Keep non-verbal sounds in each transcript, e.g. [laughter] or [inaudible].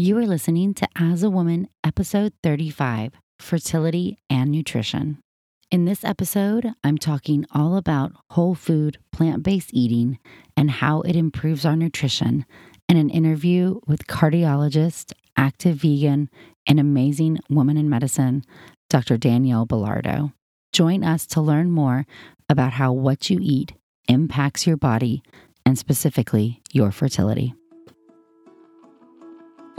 You are listening to As a Woman, episode 35 Fertility and Nutrition. In this episode, I'm talking all about whole food, plant based eating and how it improves our nutrition and an interview with cardiologist, active vegan, and amazing woman in medicine, Dr. Danielle Belardo. Join us to learn more about how what you eat impacts your body and specifically your fertility.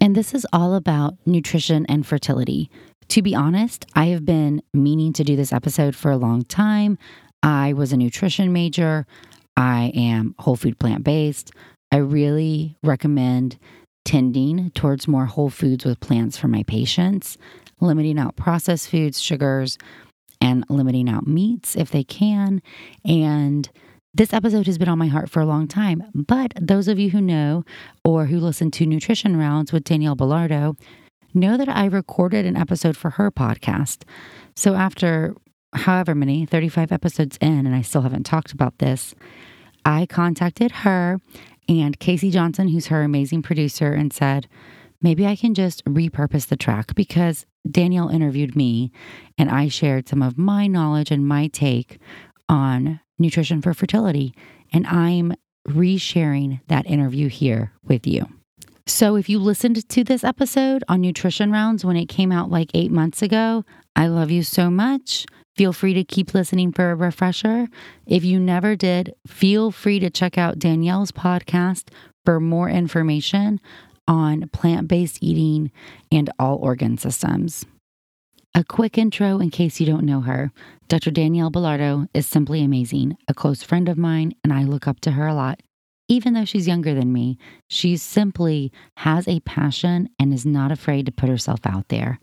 and this is all about nutrition and fertility. To be honest, I have been meaning to do this episode for a long time. I was a nutrition major. I am whole food plant based. I really recommend tending towards more whole foods with plants for my patients, limiting out processed foods, sugars, and limiting out meats if they can. And this episode has been on my heart for a long time, but those of you who know or who listen to Nutrition Rounds with Danielle Belardo know that I recorded an episode for her podcast. So after however many, 35 episodes in, and I still haven't talked about this, I contacted her and Kasey Johnson, who's her amazing producer, and said, maybe I can just repurpose the track because Danielle interviewed me and I shared some of my knowledge and my take on nutrition for fertility. And I'm resharing that interview here with you. So, if you listened to this episode on nutrition rounds when it came out like eight months ago, I love you so much. Feel free to keep listening for a refresher. If you never did, feel free to check out Danielle's podcast for more information on plant based eating and all organ systems. A quick intro in case you don't know her. Dr. Danielle Belardo is simply amazing, a close friend of mine, and I look up to her a lot. Even though she's younger than me, she simply has a passion and is not afraid to put herself out there.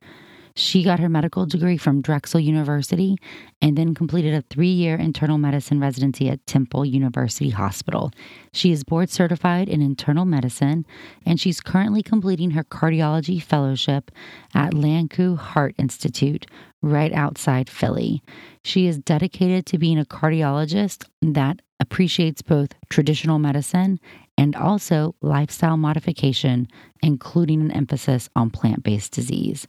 She got her medical degree from Drexel University and then completed a three year internal medicine residency at Temple University Hospital. She is board certified in internal medicine and she's currently completing her cardiology fellowship at Lankenau Heart Institute right outside Philly. She is dedicated to being a cardiologist that appreciates both traditional medicine and also lifestyle modification, including an emphasis on plant based disease.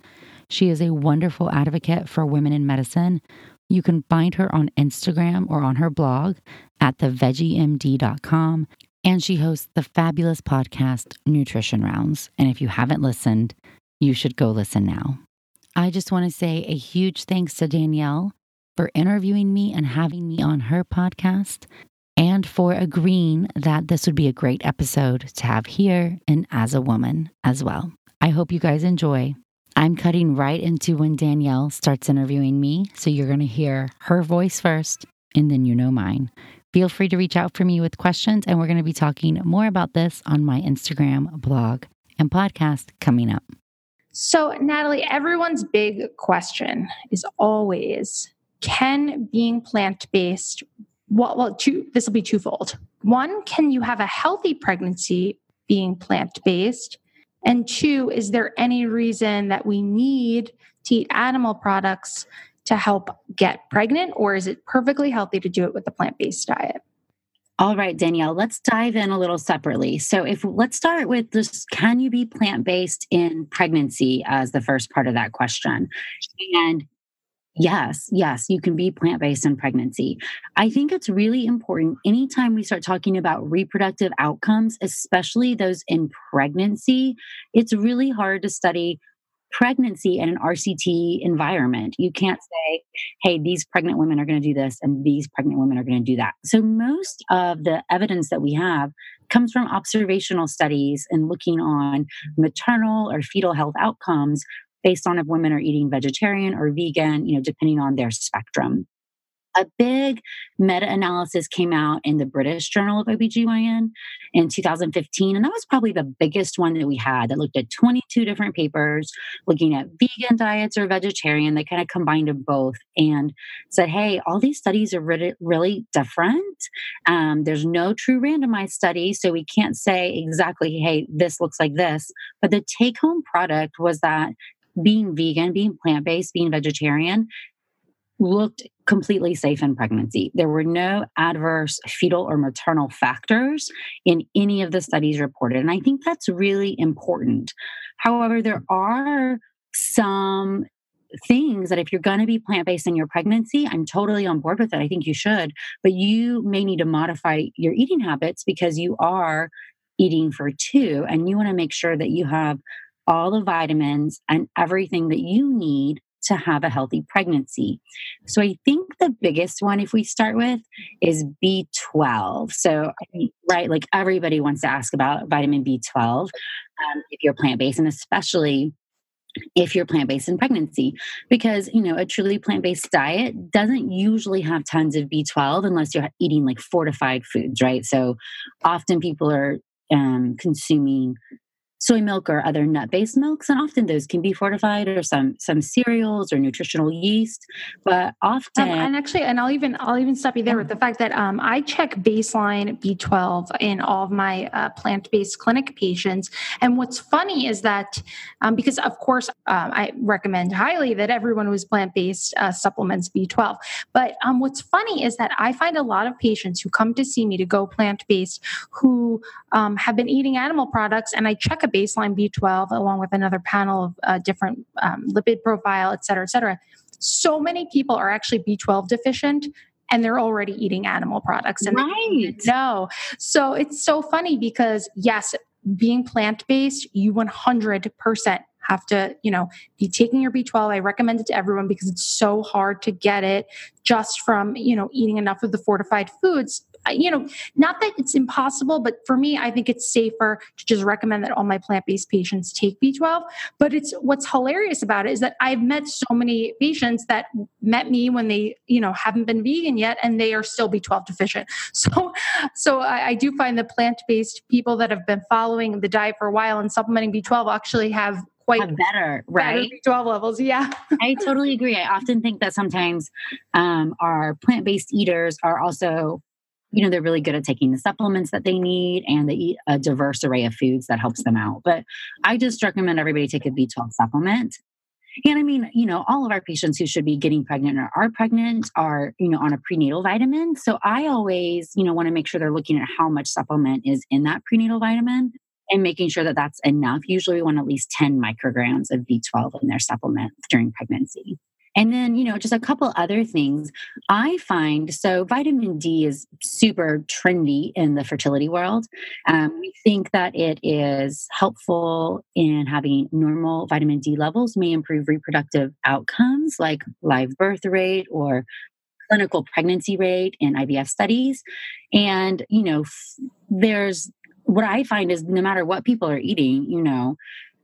She is a wonderful advocate for women in medicine. You can find her on Instagram or on her blog at theveggieMD.com. And she hosts the fabulous podcast Nutrition Rounds. And if you haven't listened, you should go listen now. I just want to say a huge thanks to Danielle for interviewing me and having me on her podcast and for agreeing that this would be a great episode to have here and as a woman as well. I hope you guys enjoy. I'm cutting right into when Danielle starts interviewing me. So you're going to hear her voice first, and then you know mine. Feel free to reach out for me with questions, and we're going to be talking more about this on my Instagram, blog, and podcast coming up. So, Natalie, everyone's big question is always can being plant based, well, well two, this will be twofold. One, can you have a healthy pregnancy being plant based? And two, is there any reason that we need to eat animal products to help get pregnant, or is it perfectly healthy to do it with a plant based diet? All right, Danielle, let's dive in a little separately. So, if let's start with this can you be plant based in pregnancy as the first part of that question? And Yes, yes, you can be plant based in pregnancy. I think it's really important anytime we start talking about reproductive outcomes, especially those in pregnancy, it's really hard to study pregnancy in an RCT environment. You can't say, hey, these pregnant women are going to do this and these pregnant women are going to do that. So, most of the evidence that we have comes from observational studies and looking on maternal or fetal health outcomes based on if women are eating vegetarian or vegan, you know, depending on their spectrum. a big meta analysis came out in the British Journal of OBGYN in 2015. And that was probably the biggest one that we had that looked at 22 different papers looking at vegan diets or vegetarian. They kind of combined them both and said, hey, all these studies are really, really different. Um, there's no true randomized study. So we can't say exactly, hey, this looks like this. But the take home product was that being vegan, being plant based, being vegetarian looked completely safe in pregnancy. There were no adverse fetal or maternal factors in any of the studies reported. And I think that's really important. However, there are some things that if you're going to be plant based in your pregnancy, I'm totally on board with it. I think you should, but you may need to modify your eating habits because you are eating for two and you want to make sure that you have all the vitamins and everything that you need to have a healthy pregnancy. So I think the biggest one, if we start with, is B12. So, right, like everybody wants to ask about vitamin B12 um, if you're plant based, and especially if you're plant based in pregnancy, because you know a truly plant based diet doesn't usually have tons of B12 unless you're eating like fortified foods, right? So often people are um, consuming soy milk or other nut-based milks and often those can be fortified or some some cereals or nutritional yeast but often um, and actually and i'll even i'll even stop you there with the fact that um, i check baseline b12 in all of my uh, plant-based clinic patients and what's funny is that um, because of course um, i recommend highly that everyone who's plant-based uh, supplements b12 but um, what's funny is that i find a lot of patients who come to see me to go plant-based who um, have been eating animal products and i check a a baseline B12 along with another panel of uh, different um, lipid profile, et cetera, et cetera. So many people are actually B12 deficient and they're already eating animal products and right. no. So it's so funny because yes, being plant-based, you 100% have to, you know, be taking your B12. I recommend it to everyone because it's so hard to get it just from, you know, eating enough of the fortified foods you know, not that it's impossible, but for me, I think it's safer to just recommend that all my plant based patients take B12. But it's what's hilarious about it is that I've met so many patients that met me when they, you know, haven't been vegan yet and they are still B12 deficient. [laughs] So, so I, I do find the plant based people that have been following the diet for a while and supplementing B12 actually have quite have better, right? Better B12 levels, yeah. [laughs] I totally agree. I often think that sometimes um, our plant based eaters are also you know they're really good at taking the supplements that they need and they eat a diverse array of foods that helps them out. But i just recommend everybody take a b12 supplement. And i mean you know all of our patients who should be getting pregnant or are pregnant are you know on a prenatal vitamin. So i always you know want to make sure they're looking at how much supplement is in that prenatal vitamin and making sure that that's enough. Usually we want at least 10 micrograms of b12 in their supplement during pregnancy and then, you know, just a couple other things I find. So, vitamin D is super trendy in the fertility world. Um, we think that it is helpful in having normal vitamin D levels, may improve reproductive outcomes like live birth rate or clinical pregnancy rate in IVF studies. And, you know, there's what I find is no matter what people are eating, you know,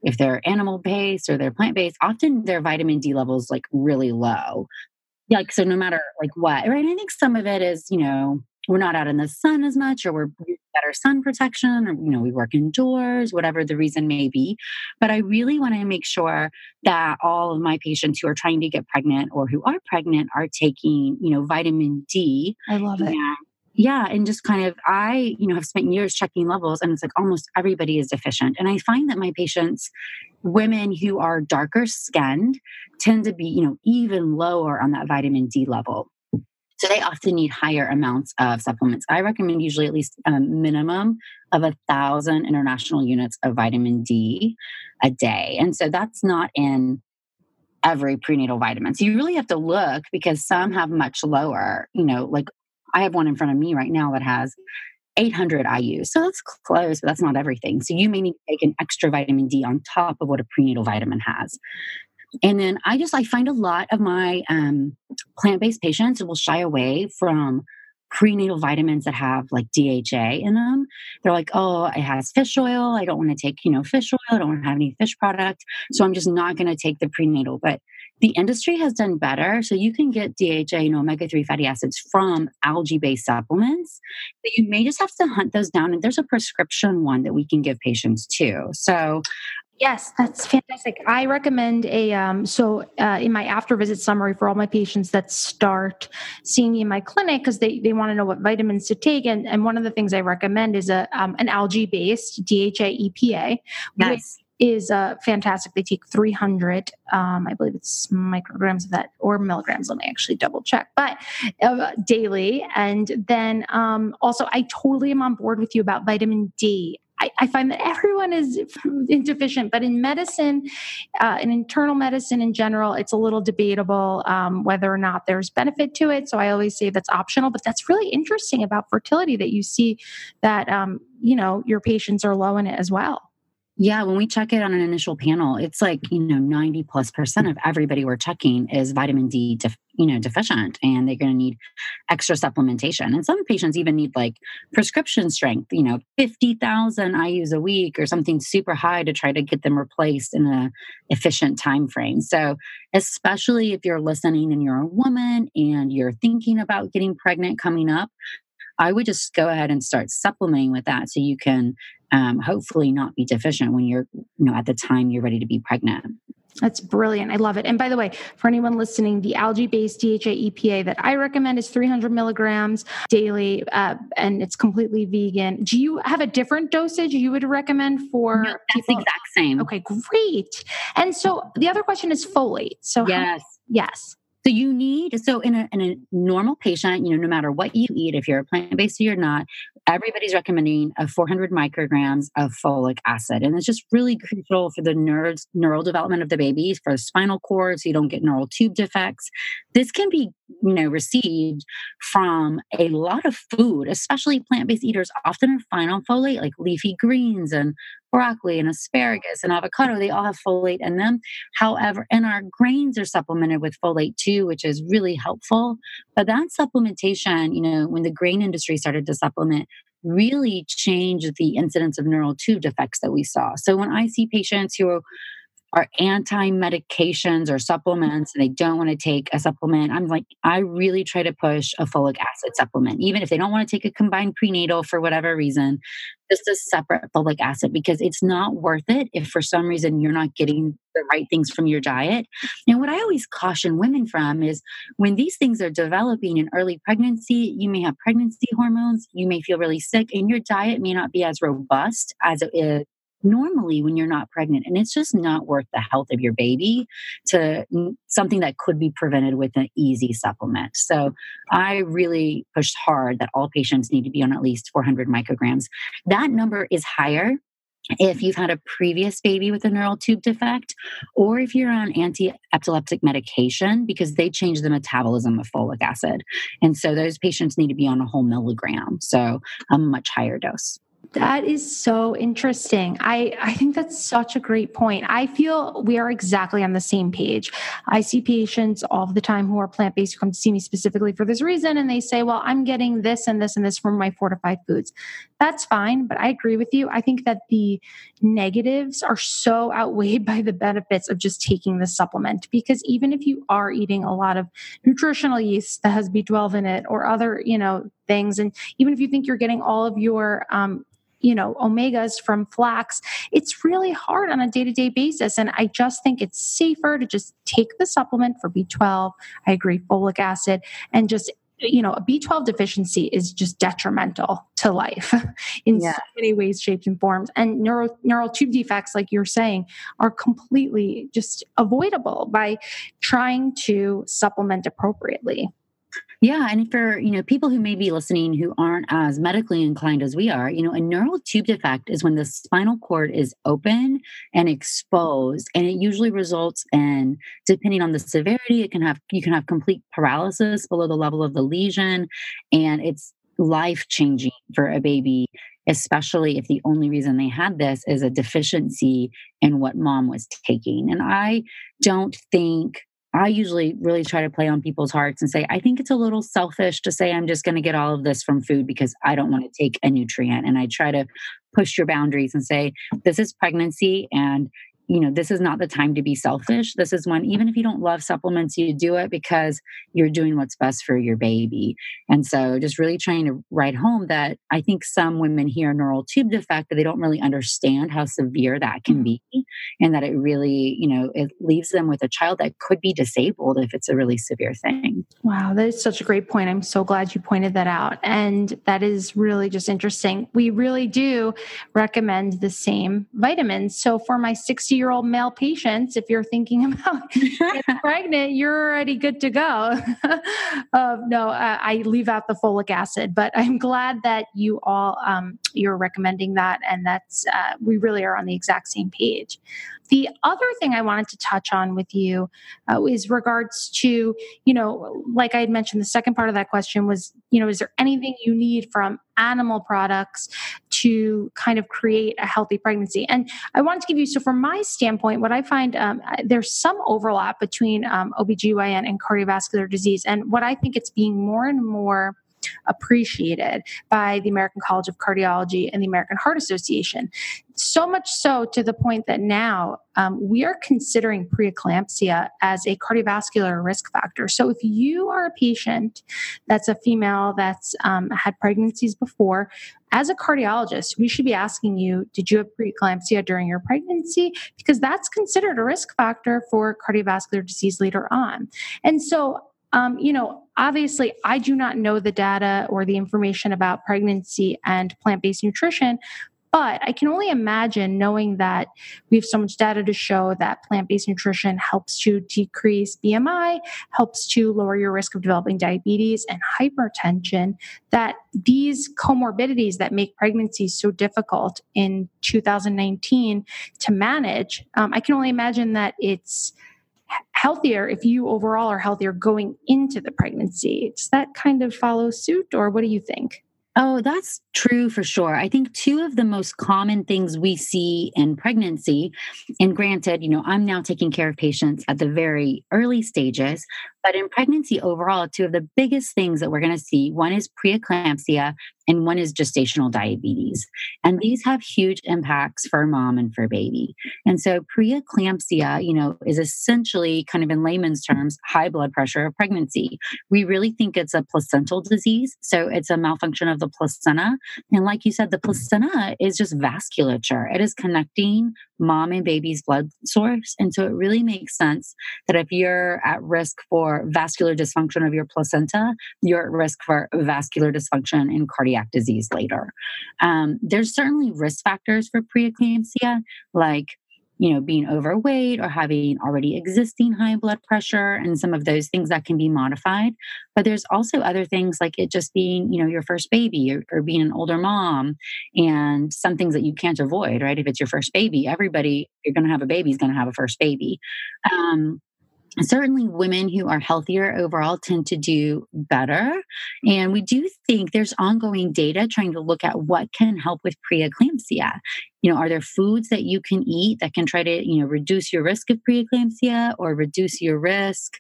if they're animal based or they're plant based, often their vitamin D levels like really low. Like so, no matter like what, right? I think some of it is you know we're not out in the sun as much, or we're better sun protection, or you know we work indoors, whatever the reason may be. But I really want to make sure that all of my patients who are trying to get pregnant or who are pregnant are taking you know vitamin D. I love it yeah and just kind of i you know have spent years checking levels and it's like almost everybody is deficient and i find that my patients women who are darker skinned tend to be you know even lower on that vitamin d level so they often need higher amounts of supplements i recommend usually at least a minimum of a thousand international units of vitamin d a day and so that's not in every prenatal vitamin. So you really have to look because some have much lower, you know, like I have one in front of me right now that has 800 IU. So that's close, but that's not everything. So you may need to take an extra vitamin D on top of what a prenatal vitamin has. And then I just I find a lot of my um, plant-based patients will shy away from prenatal vitamins that have like DHA in them. They're like, oh, it has fish oil. I don't want to take, you know, fish oil. I don't want to have any fish product. So I'm just not going to take the prenatal. But the industry has done better. So you can get DHA and omega 3 fatty acids from algae based supplements. But you may just have to hunt those down. And there's a prescription one that we can give patients too. So Yes, that's fantastic. I recommend a um, so uh, in my after visit summary for all my patients that start seeing me in my clinic because they, they want to know what vitamins to take, and, and one of the things I recommend is a um, an algae based DHA EPA. Yes. Is uh, fantastic. They take 300, um, I believe it's micrograms of that, or milligrams. Let me actually double check, but uh, daily. And then um, also, I totally am on board with you about vitamin D. I, I, find that everyone is deficient, but in medicine, uh, in internal medicine in general, it's a little debatable um, whether or not there's benefit to it. So I always say that's optional, but that's really interesting about fertility that you see that, um, you know, your patients are low in it as well. Yeah, when we check it on an initial panel, it's like, you know, 90 plus percent of everybody we're checking is vitamin D, def, you know, deficient and they're going to need extra supplementation. And some patients even need like prescription strength, you know, 50,000 IUs a week or something super high to try to get them replaced in a efficient time frame. So, especially if you're listening and you're a woman and you're thinking about getting pregnant coming up, I would just go ahead and start supplementing with that so you can um, hopefully not be deficient when you're, you know, at the time you're ready to be pregnant. That's brilliant. I love it. And by the way, for anyone listening, the algae based DHA EPA that I recommend is 300 milligrams daily, uh, and it's completely vegan. Do you have a different dosage you would recommend for? No, that's people? exact same. Okay, great. And so the other question is folate. So, yes. How, yes. So you need so in a in a normal patient, you know, no matter what you eat, if you're a plant based or you're not, everybody's recommending a 400 micrograms of folic acid, and it's just really crucial for the nerves, neural development of the baby, for the spinal cord, so you don't get neural tube defects. This can be you know received from a lot of food, especially plant based eaters. Often are fine on folate, like leafy greens and broccoli and asparagus and avocado, they all have folate in them. However, and our grains are supplemented with folate too, which is really helpful. But that supplementation, you know, when the grain industry started to supplement, really change the incidence of neural tube defects that we saw. So when I see patients who are anti medications or supplements and they don't want to take a supplement, I'm like, I really try to push a folic acid supplement, even if they don't want to take a combined prenatal for whatever reason, just a separate folic acid because it's not worth it if for some reason you're not getting the right things from your diet. And what I always caution women from is when these things are developing in early pregnancy, you may have pregnancy hormones, you may feel really sick, and your diet may not be as robust as it is normally when you're not pregnant and it's just not worth the health of your baby to something that could be prevented with an easy supplement so i really pushed hard that all patients need to be on at least 400 micrograms that number is higher if you've had a previous baby with a neural tube defect, or if you're on anti epileptic medication, because they change the metabolism of folic acid. And so those patients need to be on a whole milligram, so a much higher dose. That is so interesting. I, I think that's such a great point. I feel we are exactly on the same page. I see patients all the time who are plant based who come to see me specifically for this reason, and they say, Well, I'm getting this and this and this from my fortified foods. That's fine, but I agree with you. I think that the negatives are so outweighed by the benefits of just taking the supplement because even if you are eating a lot of nutritional yeast that has B12 in it or other, you know, things, and even if you think you're getting all of your um, you know omegas from flax it's really hard on a day-to-day basis. And i just think it's safer to just take the supplement for b12 i agree folic acid and just you know a b12 deficiency is just detrimental to life [laughs] in yeah. so many ways shapes and forms. And neural neural tube defects like you're saying are completely just avoidable by trying to supplement appropriately yeah, and for you know people who may be listening who aren't as medically inclined as we are, you know, a neural tube defect is when the spinal cord is open and exposed, and it usually results in, depending on the severity, it can have you can have complete paralysis below the level of the lesion, and it's life changing for a baby especially if the only reason they had this is a deficiency in what mom was taking. And I don't think I usually really try to play on people's hearts and say, I think it's a little selfish to say I'm just going to get all of this from food because I don't want to take a nutrient. And I try to push your boundaries and say, this is pregnancy and you know, this is not the time to be selfish. This is when, even if you don't love supplements, you do it because you're doing what's best for your baby. And so, just really trying to write home that I think some women hear neural tube defect, but they don't really understand how severe that can mm-hmm. be. And that it really, you know, it leaves them with a child that could be disabled if it's a really severe thing. Wow, that is such a great point. I'm so glad you pointed that out. And that is really just interesting. We really do recommend the same vitamins. So, for my 60 year old male patients, if you're thinking [laughs] about getting [laughs] pregnant, you're already good to go. uh, [laughs] no, I, I, leave out the folic acid, but I'm glad that you all um, you're recommending that, and that's uh, we really are on the exact same page. The other thing I wanted to touch on with you uh, is regards to, you know, like I had mentioned, the second part of that question was, you know, is there anything you need from animal products to kind of create a healthy pregnancy? And I wanted to give you, so from my standpoint, what I find um, there's some overlap between um, OBGYN and cardiovascular disease. And what I think it's being more and more appreciated by the American College of Cardiology and the American Heart Association. So much so to the point that now um, we are considering preeclampsia as a cardiovascular risk factor. So if you are a patient that's a female that's um, had pregnancies before, as a cardiologist, we should be asking you, did you have preeclampsia during your pregnancy? Because that's considered a risk factor for cardiovascular disease later on. And so um, you know, obviously, I do not know the data or the information about pregnancy and plant based nutrition, but I can only imagine knowing that we have so much data to show that plant based nutrition helps to decrease BMI, helps to lower your risk of developing diabetes and hypertension, that these comorbidities that make pregnancy so difficult in 2019 to manage, um, I can only imagine that it's healthier if you overall are healthier going into the pregnancy. Does that kind of follow suit, or what do you think? Oh, that's true for sure. I think two of the most common things we see in pregnancy, and granted, you know, I'm now taking care of patients at the very early stages, but in pregnancy overall, two of the biggest things that we're going to see one is preeclampsia and one is gestational diabetes. And these have huge impacts for mom and for baby. And so preeclampsia, you know, is essentially kind of in layman's terms, high blood pressure of pregnancy. We really think it's a placental disease. So it's a malfunction of the placenta. And like you said, the placenta is just vasculature. It is connecting mom and baby's blood source. And so it really makes sense that if you're at risk for vascular dysfunction of your placenta, you're at risk for vascular dysfunction and cardiac disease later. Um, there's certainly risk factors for preeclampsia, like you know, being overweight or having already existing high blood pressure and some of those things that can be modified. But there's also other things like it just being, you know, your first baby or, or being an older mom and some things that you can't avoid, right? If it's your first baby, everybody, you're going to have a baby is going to have a first baby. Um, certainly women who are healthier overall tend to do better. And we do think there's ongoing data trying to look at what can help with preeclampsia. You know are there foods that you can eat that can try to you know reduce your risk of preeclampsia or reduce your risk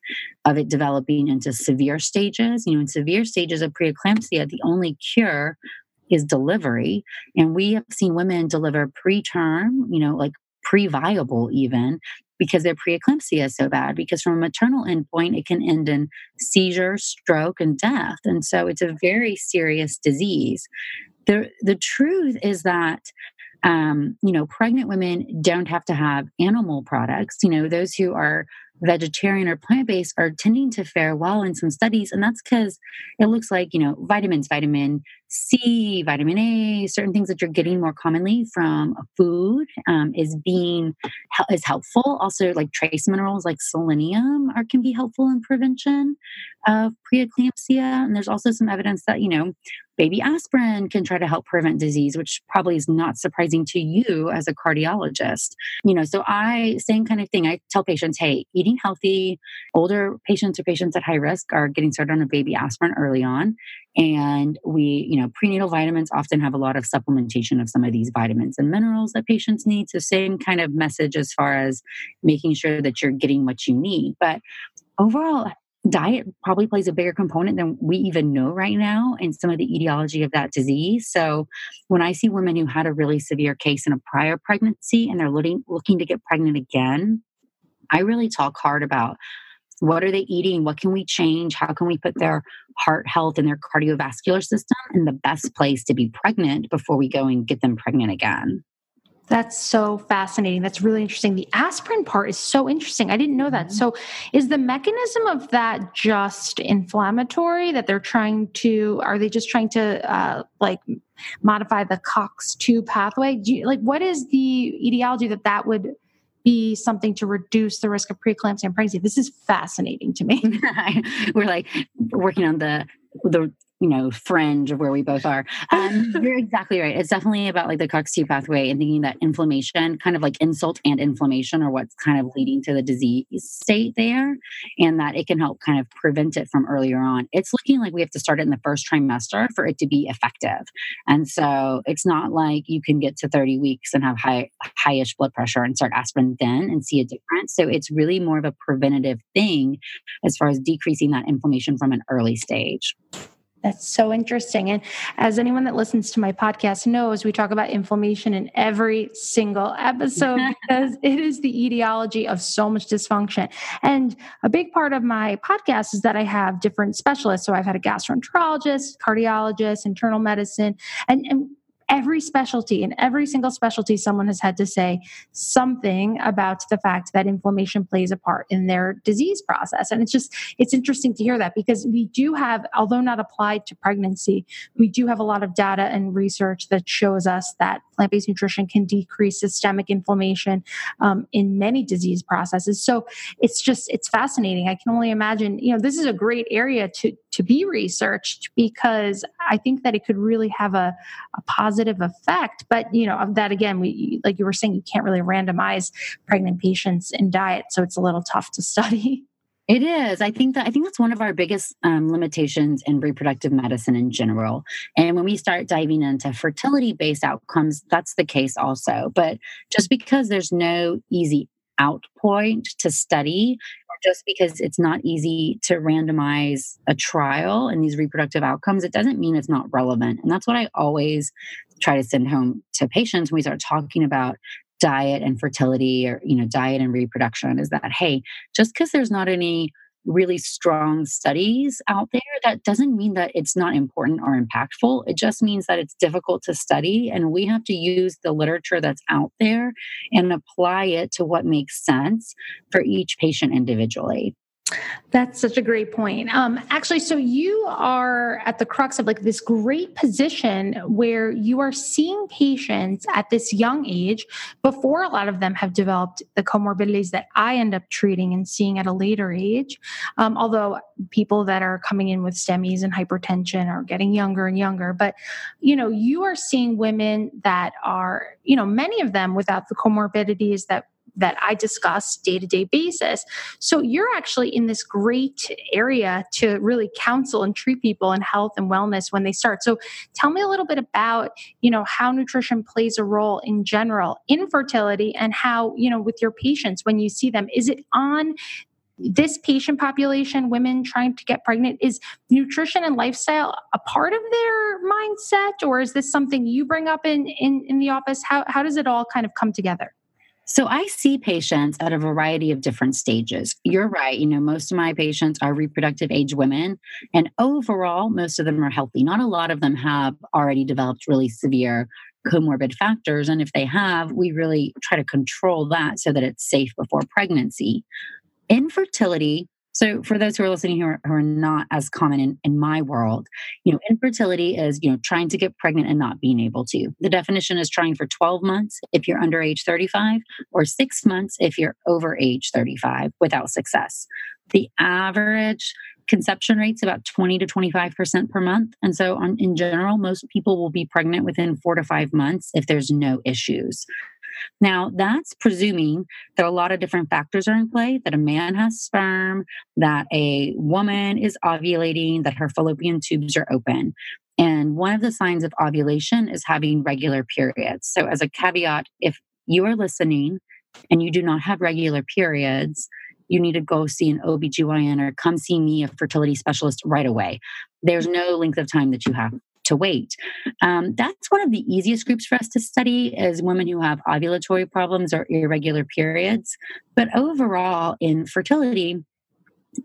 of it developing into severe stages? You know in severe stages of preeclampsia the only cure is delivery. And we have seen women deliver preterm you know like pre-viable even because their preeclampsia is so bad. Because from a maternal endpoint, it can end in seizure, stroke, and death. And so it's a very serious disease. The, the truth is that um, you know, pregnant women don't have to have animal products. You know, those who are vegetarian or plant based are tending to fare well in some studies. And that's because it looks like, you know, vitamins, vitamin C, vitamin A, certain things that you're getting more commonly from food um, is being is helpful. Also, like trace minerals like selenium are can be helpful in prevention of preeclampsia. And there's also some evidence that you know baby aspirin can try to help prevent disease, which probably is not surprising to you as a cardiologist. You know, so I same kind of thing. I tell patients, hey, eating healthy, older patients or patients at high risk are getting started on a baby aspirin early on. And we, you know, prenatal vitamins often have a lot of supplementation of some of these vitamins and minerals that patients need. So, same kind of message as far as making sure that you're getting what you need. But overall, diet probably plays a bigger component than we even know right now in some of the etiology of that disease. So when I see women who had a really severe case in a prior pregnancy and they're looking looking to get pregnant again, I really talk hard about what are they eating? What can we change? How can we put their heart health and their cardiovascular system in the best place to be pregnant before we go and get them pregnant again? That's so fascinating. That's really interesting. The aspirin part is so interesting. I didn't know that. Mm-hmm. So, is the mechanism of that just inflammatory that they're trying to, are they just trying to uh, like modify the COX2 pathway? Do you, like, what is the etiology that that would be something to reduce the risk of preeclampsia and pregnancy? This is fascinating to me. [laughs] We're like working on the the you know, fringe of where we both are. Um, [laughs] you're exactly right. It's definitely about like the COX2 pathway and thinking that inflammation, kind of like insult and inflammation, are what's kind of leading to the disease state there, and that it can help kind of prevent it from earlier on. It's looking like we have to start it in the first trimester for it to be effective. And so it's not like you can get to 30 weeks and have high, highish blood pressure and start aspirin then and see a difference. So it's really more of a preventative thing as far as decreasing that inflammation from an early stage. That's so interesting. And as anyone that listens to my podcast knows, we talk about inflammation in every single episode [laughs] because it is the etiology of so much dysfunction. And a big part of my podcast is that I have different specialists. So I've had a gastroenterologist, cardiologist, internal medicine, and, and every specialty in every single specialty someone has had to say something about the fact that inflammation plays a part in their disease process. And it's just it's interesting to hear that because we do have although not applied to pregnancy we do have a lot of data and research that shows us that plant-based nutrition can decrease systemic inflammation um, in many disease processes. So it's just it's fascinating. I can only imagine you know this is a great area to to be researched because i think that it could really have a, a positive positive effect. But, you know, that again, we, like you were saying, you can't really randomize pregnant patients in diet. So it's a little tough to [laughs] study. It is. I think that I think that's one of our biggest um, limitations in reproductive medicine in general. And when we start diving into fertility-based outcomes, that's the case also. But just because there's no easy out point to study, just because it's not easy to randomize a trial and these reproductive outcomes, it doesn't mean it's not relevant. And that's what I always try to send home to patients when we start talking about diet and fertility or you know diet and reproduction is that hey just because there's not any really strong studies out there that doesn't mean that it's not important or impactful. It just means that it's difficult to study and we have to use the literature that's out there and apply it to what makes sense for each patient individually that's such a great point. Um, actually, so you are at the crux of like this great position where you are seeing patients at this young age before a lot of them have developed the comorbidities that I end up treating and seeing at a later age. Um, although people that are coming in with STEMIs and hypertension are getting younger and younger, but you know, you are seeing women that are, you know, many of them without the comorbidities that that I discuss day to day basis. So you're actually in this great area to really counsel and treat people in health and wellness when they start. So tell me a little bit about, you know, how nutrition plays a role in general in fertility and how, you know, with your patients when you see them, is it on this patient population, women trying to get pregnant, is nutrition and lifestyle a part of their mindset, or is this something you bring up in in, in the office? How how does it all kind of come together? So I see patients at a variety of different stages. You're right. You know, most of my patients are reproductive age women, and overall, most of them are healthy. Not a lot of them have already developed really severe comorbid factors. And if they have, we really try to control that so that it's safe before pregnancy. Infertility so for those who are listening who are, who are not as common in, in my world, you know, infertility is, you know, trying to get pregnant and not being able to. The definition is trying for 12 months if you're under age 35 or six months if you're over age 35 without success. The average conception rate's about 20 to 25% per month. And so on, in general, most people will be pregnant within four to five months if there's no issues. Now, that's presuming that a lot of different factors are in play that a man has sperm, that a woman is ovulating, that her fallopian tubes are open. And one of the signs of ovulation is having regular periods. So, as a caveat, if you are listening and you do not have regular periods, you need to go see an OBGYN or come see me, a fertility specialist, right away. There's no length of time that you have to wait. Um, that's one of the easiest groups for us to study is women who have ovulatory problems or irregular periods. But overall, in fertility,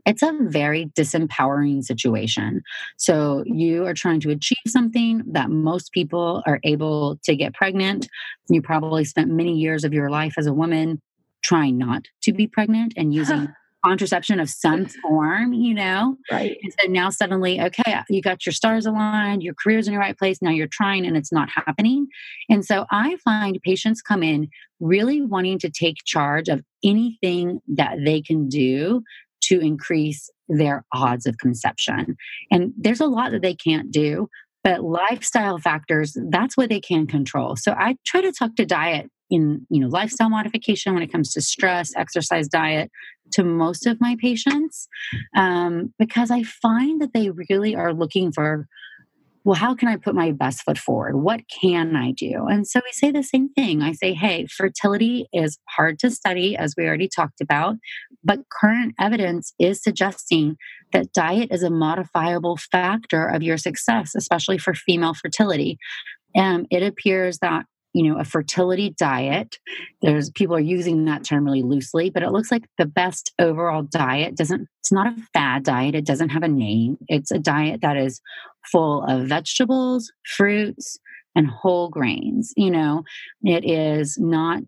it's a very disempowering situation. So, you are trying to achieve something that most people are able to get pregnant. You probably spent many years of your life as a woman trying not to be pregnant and [laughs] using contraception of some form, you know? Right. And so now suddenly, okay, you got your stars aligned, your career's in the right place. Now you're trying and it's not happening. And so I find patients come in really wanting to take charge of anything that they can do to increase their odds of conception. And there's a lot that they can't do, but lifestyle factors, that's what they can control. So I try to talk to diet in you know lifestyle modification when it comes to stress exercise diet to most of my patients um, because i find that they really are looking for well how can i put my best foot forward? What can i do? And so we say the same thing. I say hey fertility is hard to study as we already talked about but current evidence is suggesting that diet is a modifiable factor of your success especially for female fertility. Um, it appears that you know a fertility diet there's people are using that term really loosely but it looks like the best overall diet doesn't it's not a fad diet it doesn't have a name it's a diet that is full of vegetables fruits and whole grains you know it is not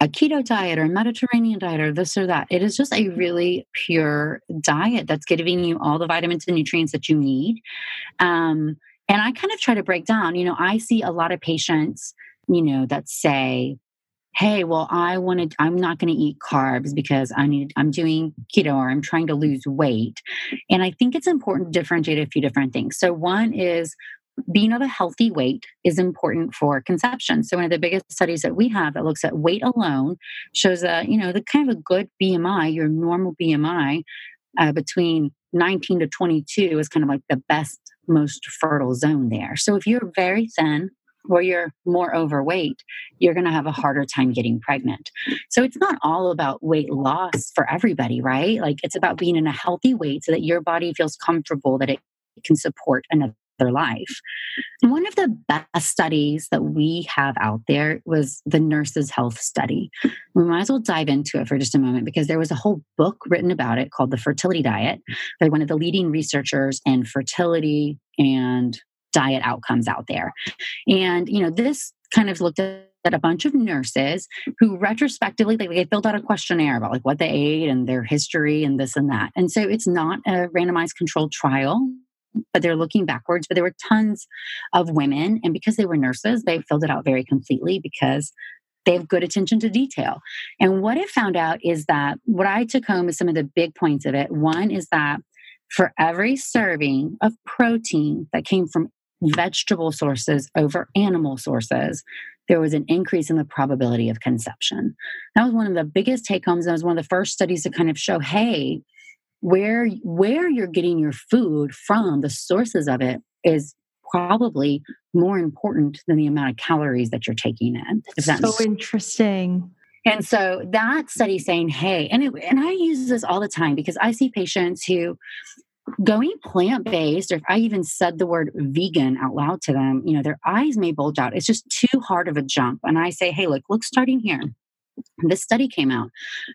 a keto diet or a Mediterranean diet or this or that. It is just a really pure diet that's giving you all the vitamins and nutrients that you need. Um, and I kind of try to break down, you know, I see a lot of patients, you know, that say, hey, well, I wanted, I'm not going to eat carbs because I need, I'm doing keto or I'm trying to lose weight. And I think it's important to differentiate a few different things. So, one is being of a healthy weight is important for conception. So one of the biggest studies that we have that looks at weight alone shows that you know the kind of a good BMI, your normal BMI, uh, between 19 to 22 is kind of like the best most fertile zone there. So if you're very thin or you're more overweight, you're going to have a harder time getting pregnant. So it's not all about weight loss for everybody, right? Like it's about being in a healthy weight so that your body feels comfortable that it can support another life. One of the best studies that we have out there was the Nurses Health Study. We might as well dive into it for just a moment because there was a whole book written about it called The Fertility Diet by one of the leading researchers in fertility and diet outcomes out there. And, you know, this kind of looked at a bunch of nurses who retrospectively they, they, filled out a questionnaire about like what they ate and their history and this and that and so it's not a randomized controlled trial but they're looking backwards. But there were tons of women, and because they were nurses, they filled it out very completely because they have good attention to detail. And what it found out is that what I took home is some of the big points of it. One is that for every serving of protein that came from vegetable sources over animal sources, there was an increase in the probability of conception. That was one of the biggest take homes. That was one of the first studies to kind of show hey, where where you're getting your food from the sources of it is probably more important than the amount of calories that you're taking in if that's so interesting and so that study saying hey and, it, and i use this all the time because i see patients who going plant-based or if i even said the word vegan out loud to them you know their eyes may bulge out. It's just too hard of a jump. And i say hey look look starting here. This study came out.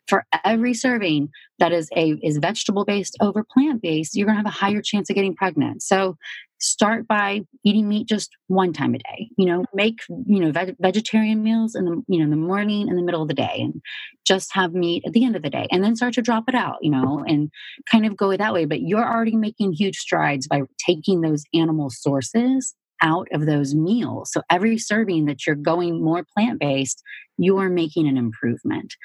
For every serving that is a is vegetable based over plant based you're going to have a higher chance of getting pregnant. So start by eating meat just one time a day you know make you know veg- vegetarian meals in the you know in the morning in the middle of the day and just have meat at the end of the day and then start to drop it out you know and kind of go that way but you're already making huge strides by taking those animal sources out of those meals. So every serving that you're going more plant based, you are making an improvement.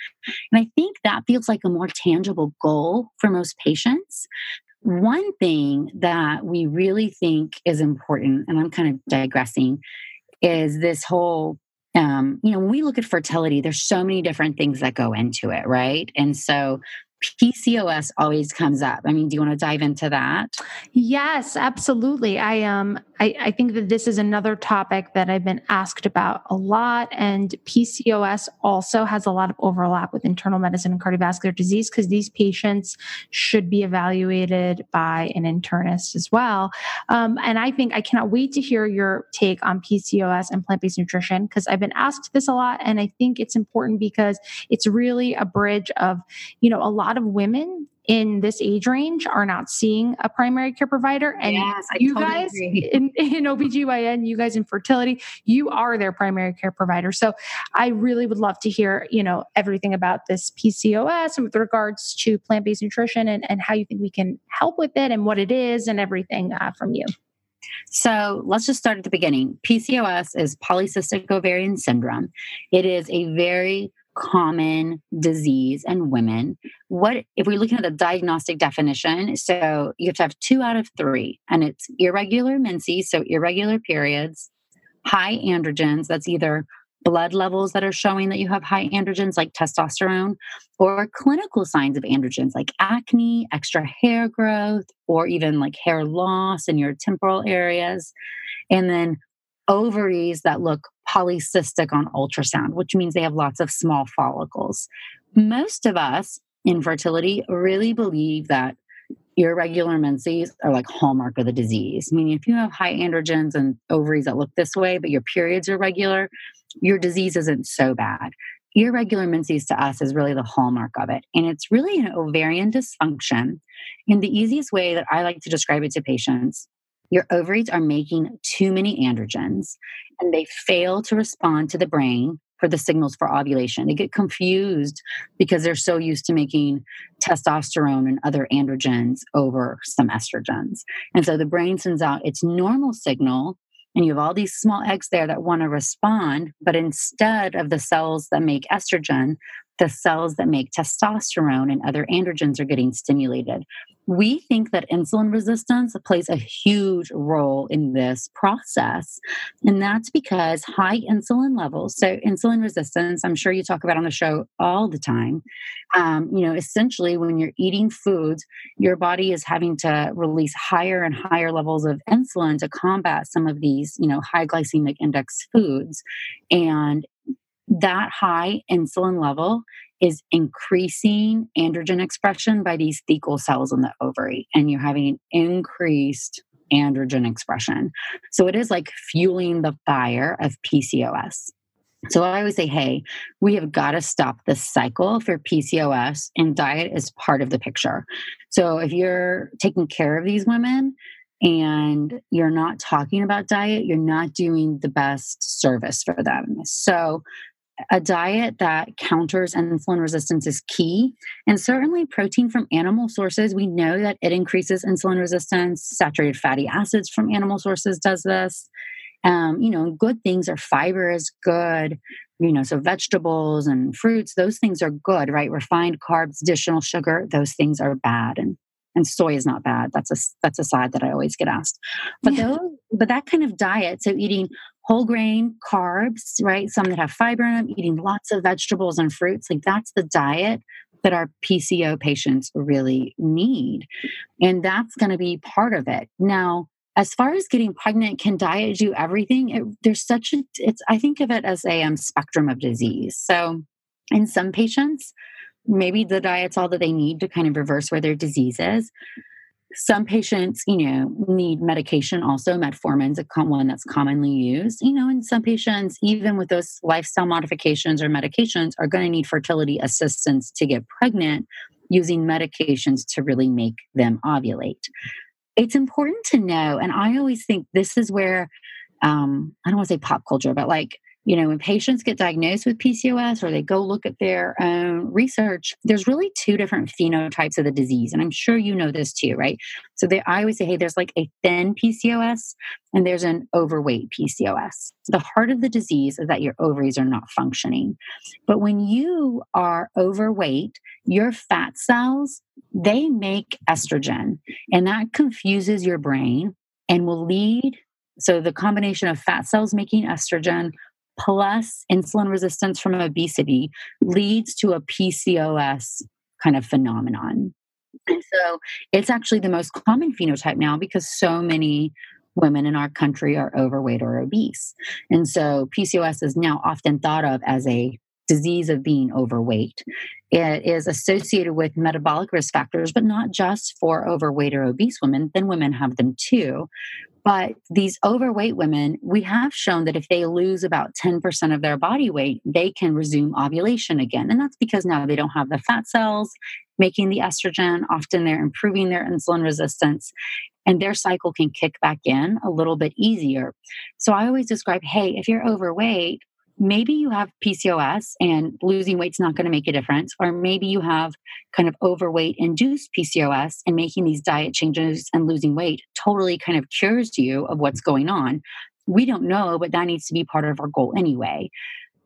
And I think that feels like a more tangible goal for most patients. One thing that we really think is important, and I'm kind of digressing, is this whole um, you know, when we look at fertility, there's so many different things that go into it, right? And so PCOS always comes up. I mean, do you want to dive into that? Yes, absolutely. I um I, I, think that this is another topic that I've been asked about a lot. And PCOS also has a lot of overlap with internal medicine and cardiovascular disease because these patients should be evaluated by an internist as well. Um, and I think I cannot wait to hear your take on PCOS and plant based nutrition because I've been asked this a lot. And I think it's important because it's really a bridge of, you know, a lot of women in this age range are not seeing a primary care provider. And yes, you totally guys in, in OBGYN, you guys in fertility, you are their primary care provider. So I really would love to hear, you know, everything about this PCOS and with regards to plant-based nutrition and, and how you think we can help with it and what it is and everything uh, from you. So let's just start at the beginning. PCOS is polycystic ovarian syndrome. It is a very common disease in women. What if we're looking at the diagnostic definition? So you have to have two out of three, and it's irregular menses, so irregular periods, high androgens, that's either blood levels that are showing that you have high androgens like testosterone, or clinical signs of androgens like acne, extra hair growth, or even like hair loss in your temporal areas. And then ovaries that look polycystic on ultrasound, which means they have lots of small follicles. Most of us in fertility really believe that irregular menses are like hallmark of the disease. I Meaning, if you have high androgens and ovaries that look this way, but your periods are regular, your disease isn't so bad. Irregular menses to us is really the hallmark of it. And it's really an ovarian dysfunction. And the easiest way that I like to describe it to patients your ovaries are making too many androgens and they fail to respond to the brain for the signals for ovulation. They get confused because they're so used to making testosterone and other androgens over some estrogens. And so the brain sends out its normal signal and you have all these small eggs there that want to respond, but instead of the cells that make estrogen, the cells that make testosterone and other androgens are getting stimulated. We think that insulin resistance plays a huge role in this process. And that's because high insulin levels, so insulin resistance, I'm sure you talk about on the show all the time. Um, you know, essentially, when you're eating foods, your body is having to release higher and higher levels of insulin to combat some of these, you know, high glycemic index foods. And that high insulin level is increasing androgen expression by these thecal cells in the ovary, and you're having increased androgen expression. So it is like fueling the fire of PCOS. So I always say, hey, we have got to stop the cycle for PCOS, and diet is part of the picture. So if you're taking care of these women, and you're not talking about diet, you're not doing the best service for them. So, a diet that counters insulin resistance is key. And certainly, protein from animal sources, we know that it increases insulin resistance. Saturated fatty acids from animal sources does this. Um, you know, good things are fiber is good. You know, so vegetables and fruits, those things are good, right? Refined carbs, additional sugar, those things are bad. And and soy is not bad. That's a that's a side that I always get asked. But yeah. those, but that kind of diet, so eating whole grain carbs, right? Some that have fiber in them, eating lots of vegetables and fruits, like that's the diet that our PCO patients really need. And that's going to be part of it. Now, as far as getting pregnant, can diet do everything? It, there's such a, it's, I think of it as a um, spectrum of disease. So in some patients, maybe the diet's all that they need to kind of reverse where their disease is. Some patients, you know, need medication also. Metformin's a one that's commonly used, you know, and some patients, even with those lifestyle modifications or medications, are going to need fertility assistance to get pregnant using medications to really make them ovulate. It's important to know, and I always think this is where um, I don't want to say pop culture, but like you know, when patients get diagnosed with PCOS or they go look at their own research, there's really two different phenotypes of the disease. And I'm sure you know this too, right? So they, I always say, hey, there's like a thin PCOS and there's an overweight PCOS. The heart of the disease is that your ovaries are not functioning. But when you are overweight, your fat cells, they make estrogen and that confuses your brain and will lead so the combination of fat cells making estrogen plus insulin resistance from obesity leads to a PCOS kind of phenomenon. And so it's actually the most common phenotype now because so many women in our country are overweight or obese. And so PCOS is now often thought of as a disease of being overweight. It is associated with metabolic risk factors, but not just for overweight or obese women. Then women have them too. But these overweight women, we have shown that if they lose about 10% of their body weight, they can resume ovulation again. And that's because now they don't have the fat cells making the estrogen. Often they're improving their insulin resistance and their cycle can kick back in a little bit easier. So I always describe hey, if you're overweight, maybe you have PCOS and losing weight's not going to make a difference, or maybe you have kind of overweight induced PCOS and making these diet changes and losing weight totally kind of cures you of what's going on. We don't know, but that needs to be part of our goal anyway.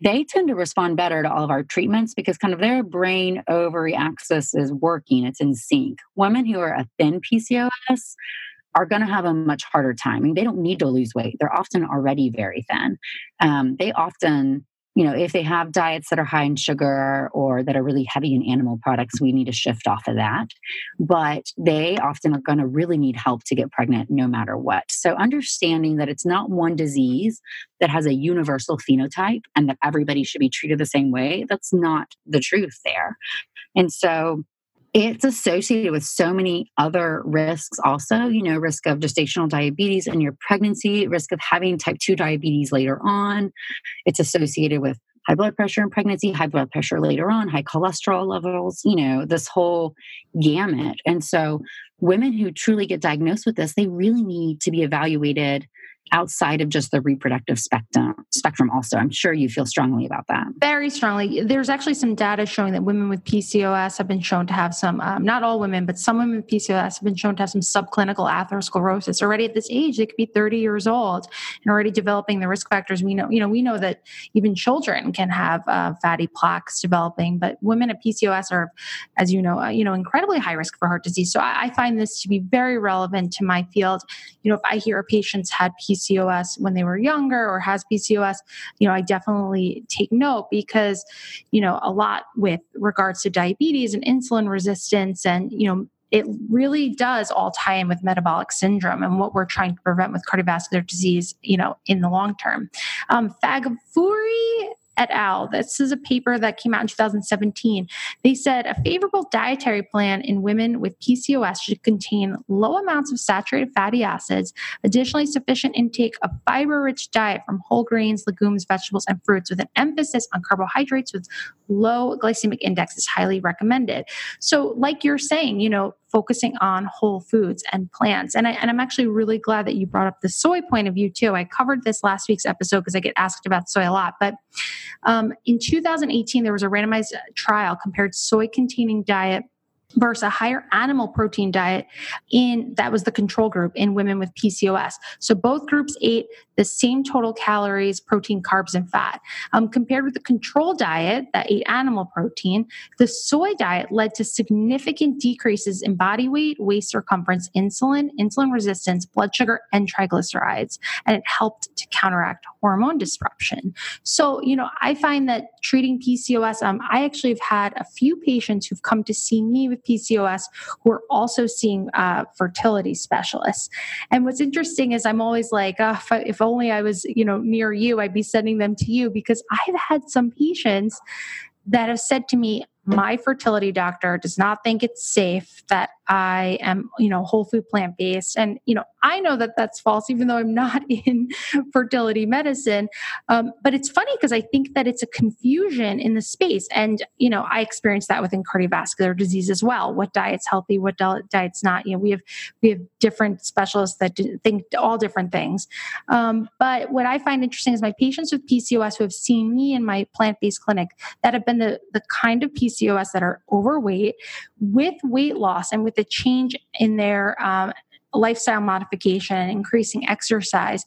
They tend to respond better to all of our treatments because kind of their brain ovary axis is working, it's in sync. Women who are a thin PCOS, are going to have a much harder time. I mean, they don't need to lose weight. They're often already very thin. Um, they often, you know, if they have diets that are high in sugar or that are really heavy in animal products, we need to shift off of that. But they often are going to really need help to get pregnant no matter what. So understanding that it's not one disease that has a universal phenotype and that everybody should be treated the same way, that's not the truth there. And so it's associated with so many other risks also you know risk of gestational diabetes in your pregnancy risk of having type 2 diabetes later on. It's associated with high blood pressure in pregnancy high blood pressure later on high cholesterol levels you know this whole gamut. And so women who truly get diagnosed with this they really need to be evaluated outside of just the reproductive spectrum spectrum also. I'm sure you feel strongly about that. Very strongly. There's actually some data showing that women with pcos have been shown to have some um, not all women but some women with pcos have been shown to have some subclinical atherosclerosis. Already at this age they could be 30 years old and already developing the risk factors. We know you know we know that even children can have uh, fatty plaques developing but women at pcos are as you know uh, you know incredibly high risk for heart disease. So I, I find this to be very relevant to my field. You know if i hear a patient's had pcos PCOS when they were younger or has PCOS, you know, I definitely take note because, you know, a lot with regards to diabetes and insulin resistance and, you know, it really does all tie in with metabolic syndrome and what we're trying to prevent with cardiovascular disease, you know, in the long term. Um, Faghfoori et al. This is a paper that came out in 2017. They said a favorable dietary plan in women with PCOS should contain low amounts of saturated fatty acids, additionally, sufficient intake of fiber rich diet from whole grains, legumes, vegetables, and fruits with an emphasis on carbohydrates with low glycemic index is highly recommended. So, like you're saying, you know, focusing on whole foods and plants. And, I, and I'm actually really glad that you brought up the soy point of view too. I covered this last week's episode because I get asked about soy a lot. But um, in 2018, there was a randomized trial compared soy containing diet versus a higher animal protein diet in that was the control group in women with PCOS. So both groups ate the same total calories, protein, carbs, and fat. Um, compared with the control diet that ate animal protein, the soy diet led to significant decreases in body weight, waist circumference, insulin, insulin resistance, blood sugar, and triglycerides. And it helped to counteract hormone disruption. So, you know, I find that treating PCOS, um, I actually have had a few patients who've come to see me with PCOS who are also seeing uh, fertility specialists. And what's interesting is I'm always like, oh, if, I, if only I was, you know, near you, I'd be sending them to you because I've had some patients that have said to me, my fertility doctor does not think it's safe that I am, you know, whole food plant based. And, you know, I know that that's false, even though I'm not [laughs] in fertility medicine. Um, but it's funny because I think that it's a confusion in the space. And, you know, I experienced that within cardiovascular disease as well. What diet's healthy, what diet's not. You know, we have, we have different specialists that think all different things. Um, but what I find interesting is my patients with PCOS who have seen me in my plant based clinic that have been the, the kind of PCOS that are overweight with weight loss and with the change in their um, lifestyle modification, increasing exercise,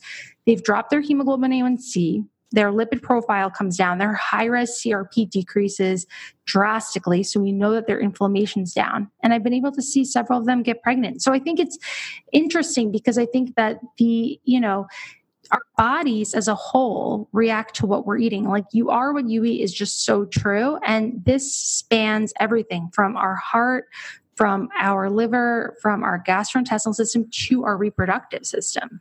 they've dropped their hemoglobin A1C, their lipid profile comes down, their high res CRP decreases drastically. So we know that their inflammation's down. And I've been able to see several of them get pregnant. So I think it's interesting because I think that the, you know, our bodies as a whole react to what we're eating. Like you are what you eat is just so true. And this spans everything from our heart from our liver, from our gastrointestinal system to our reproductive system.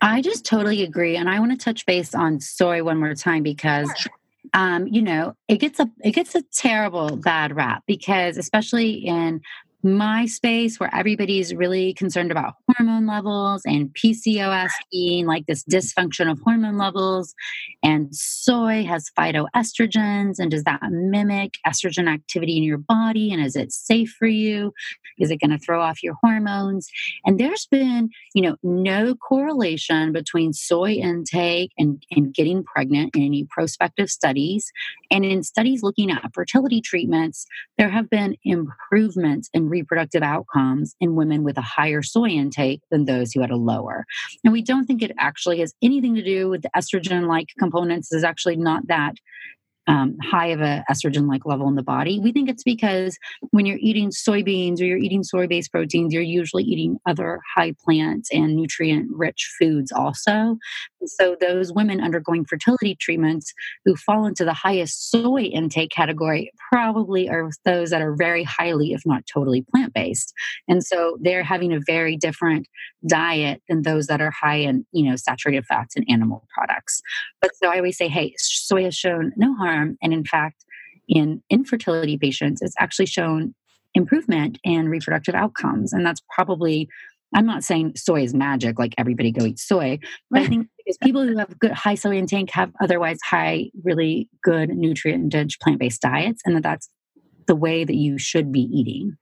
I just totally agree. And I want to touch base on soy one more time because sure. um, you know, it gets a it gets a terrible bad rap because especially in my space where everybody's really concerned about hormone levels and PCOS being like this dysfunction of hormone levels. And soy has phytoestrogens. And does that mimic estrogen activity in your body? And is it safe for you? Is it going to throw off your hormones? And there's been, you know, no correlation between soy intake and, and getting pregnant in any prospective studies. And in studies looking at fertility treatments, there have been improvements in reproductive outcomes in women with a higher soy intake than those who had a lower. And we don't think it actually has anything to do with the estrogen like components, is actually not that um, high of a estrogen like level in the body. We think it's because when you're eating soybeans or you're eating soy based proteins, you're usually eating other high plant and nutrient rich foods also. So those women undergoing fertility treatments who fall into the highest soy intake category probably are those that are very highly, if not totally plant based. And so they're having a very different diet than those that are high in, you know, saturated fats and animal products. But so I always say, hey, soy has shown no harm harm. And in fact, in infertility patients, it's actually shown improvement in reproductive outcomes. And that's probably, I'm not saying soy is magic, like everybody go eat soy, but I think because people who have good high soy intake have otherwise high, really good nutrient dense plant based diets, and that that's the way that you should be eating.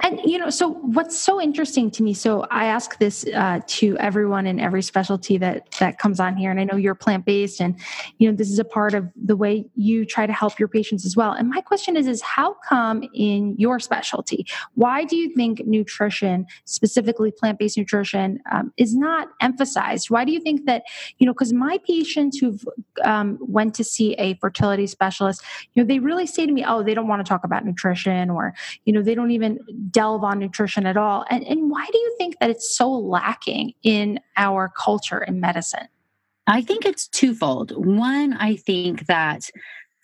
And, you know, so what's so interesting to me, so I ask this uh, to everyone in every specialty that, that comes on here. And I know you're plant based and, you know, this is a part of the way you try to help your patients as well. And my question is, is how come in your specialty, why do you think nutrition, specifically plant based nutrition, um, is not emphasized? Why do you think that, you know, because my patients who've um, went to see a fertility specialist, you know, they really say to me, oh, they don't want to talk about nutrition or you know they don't even delve on nutrition at all. And, and why do you think that it's so lacking in our culture in medicine? I think it's twofold. One i think that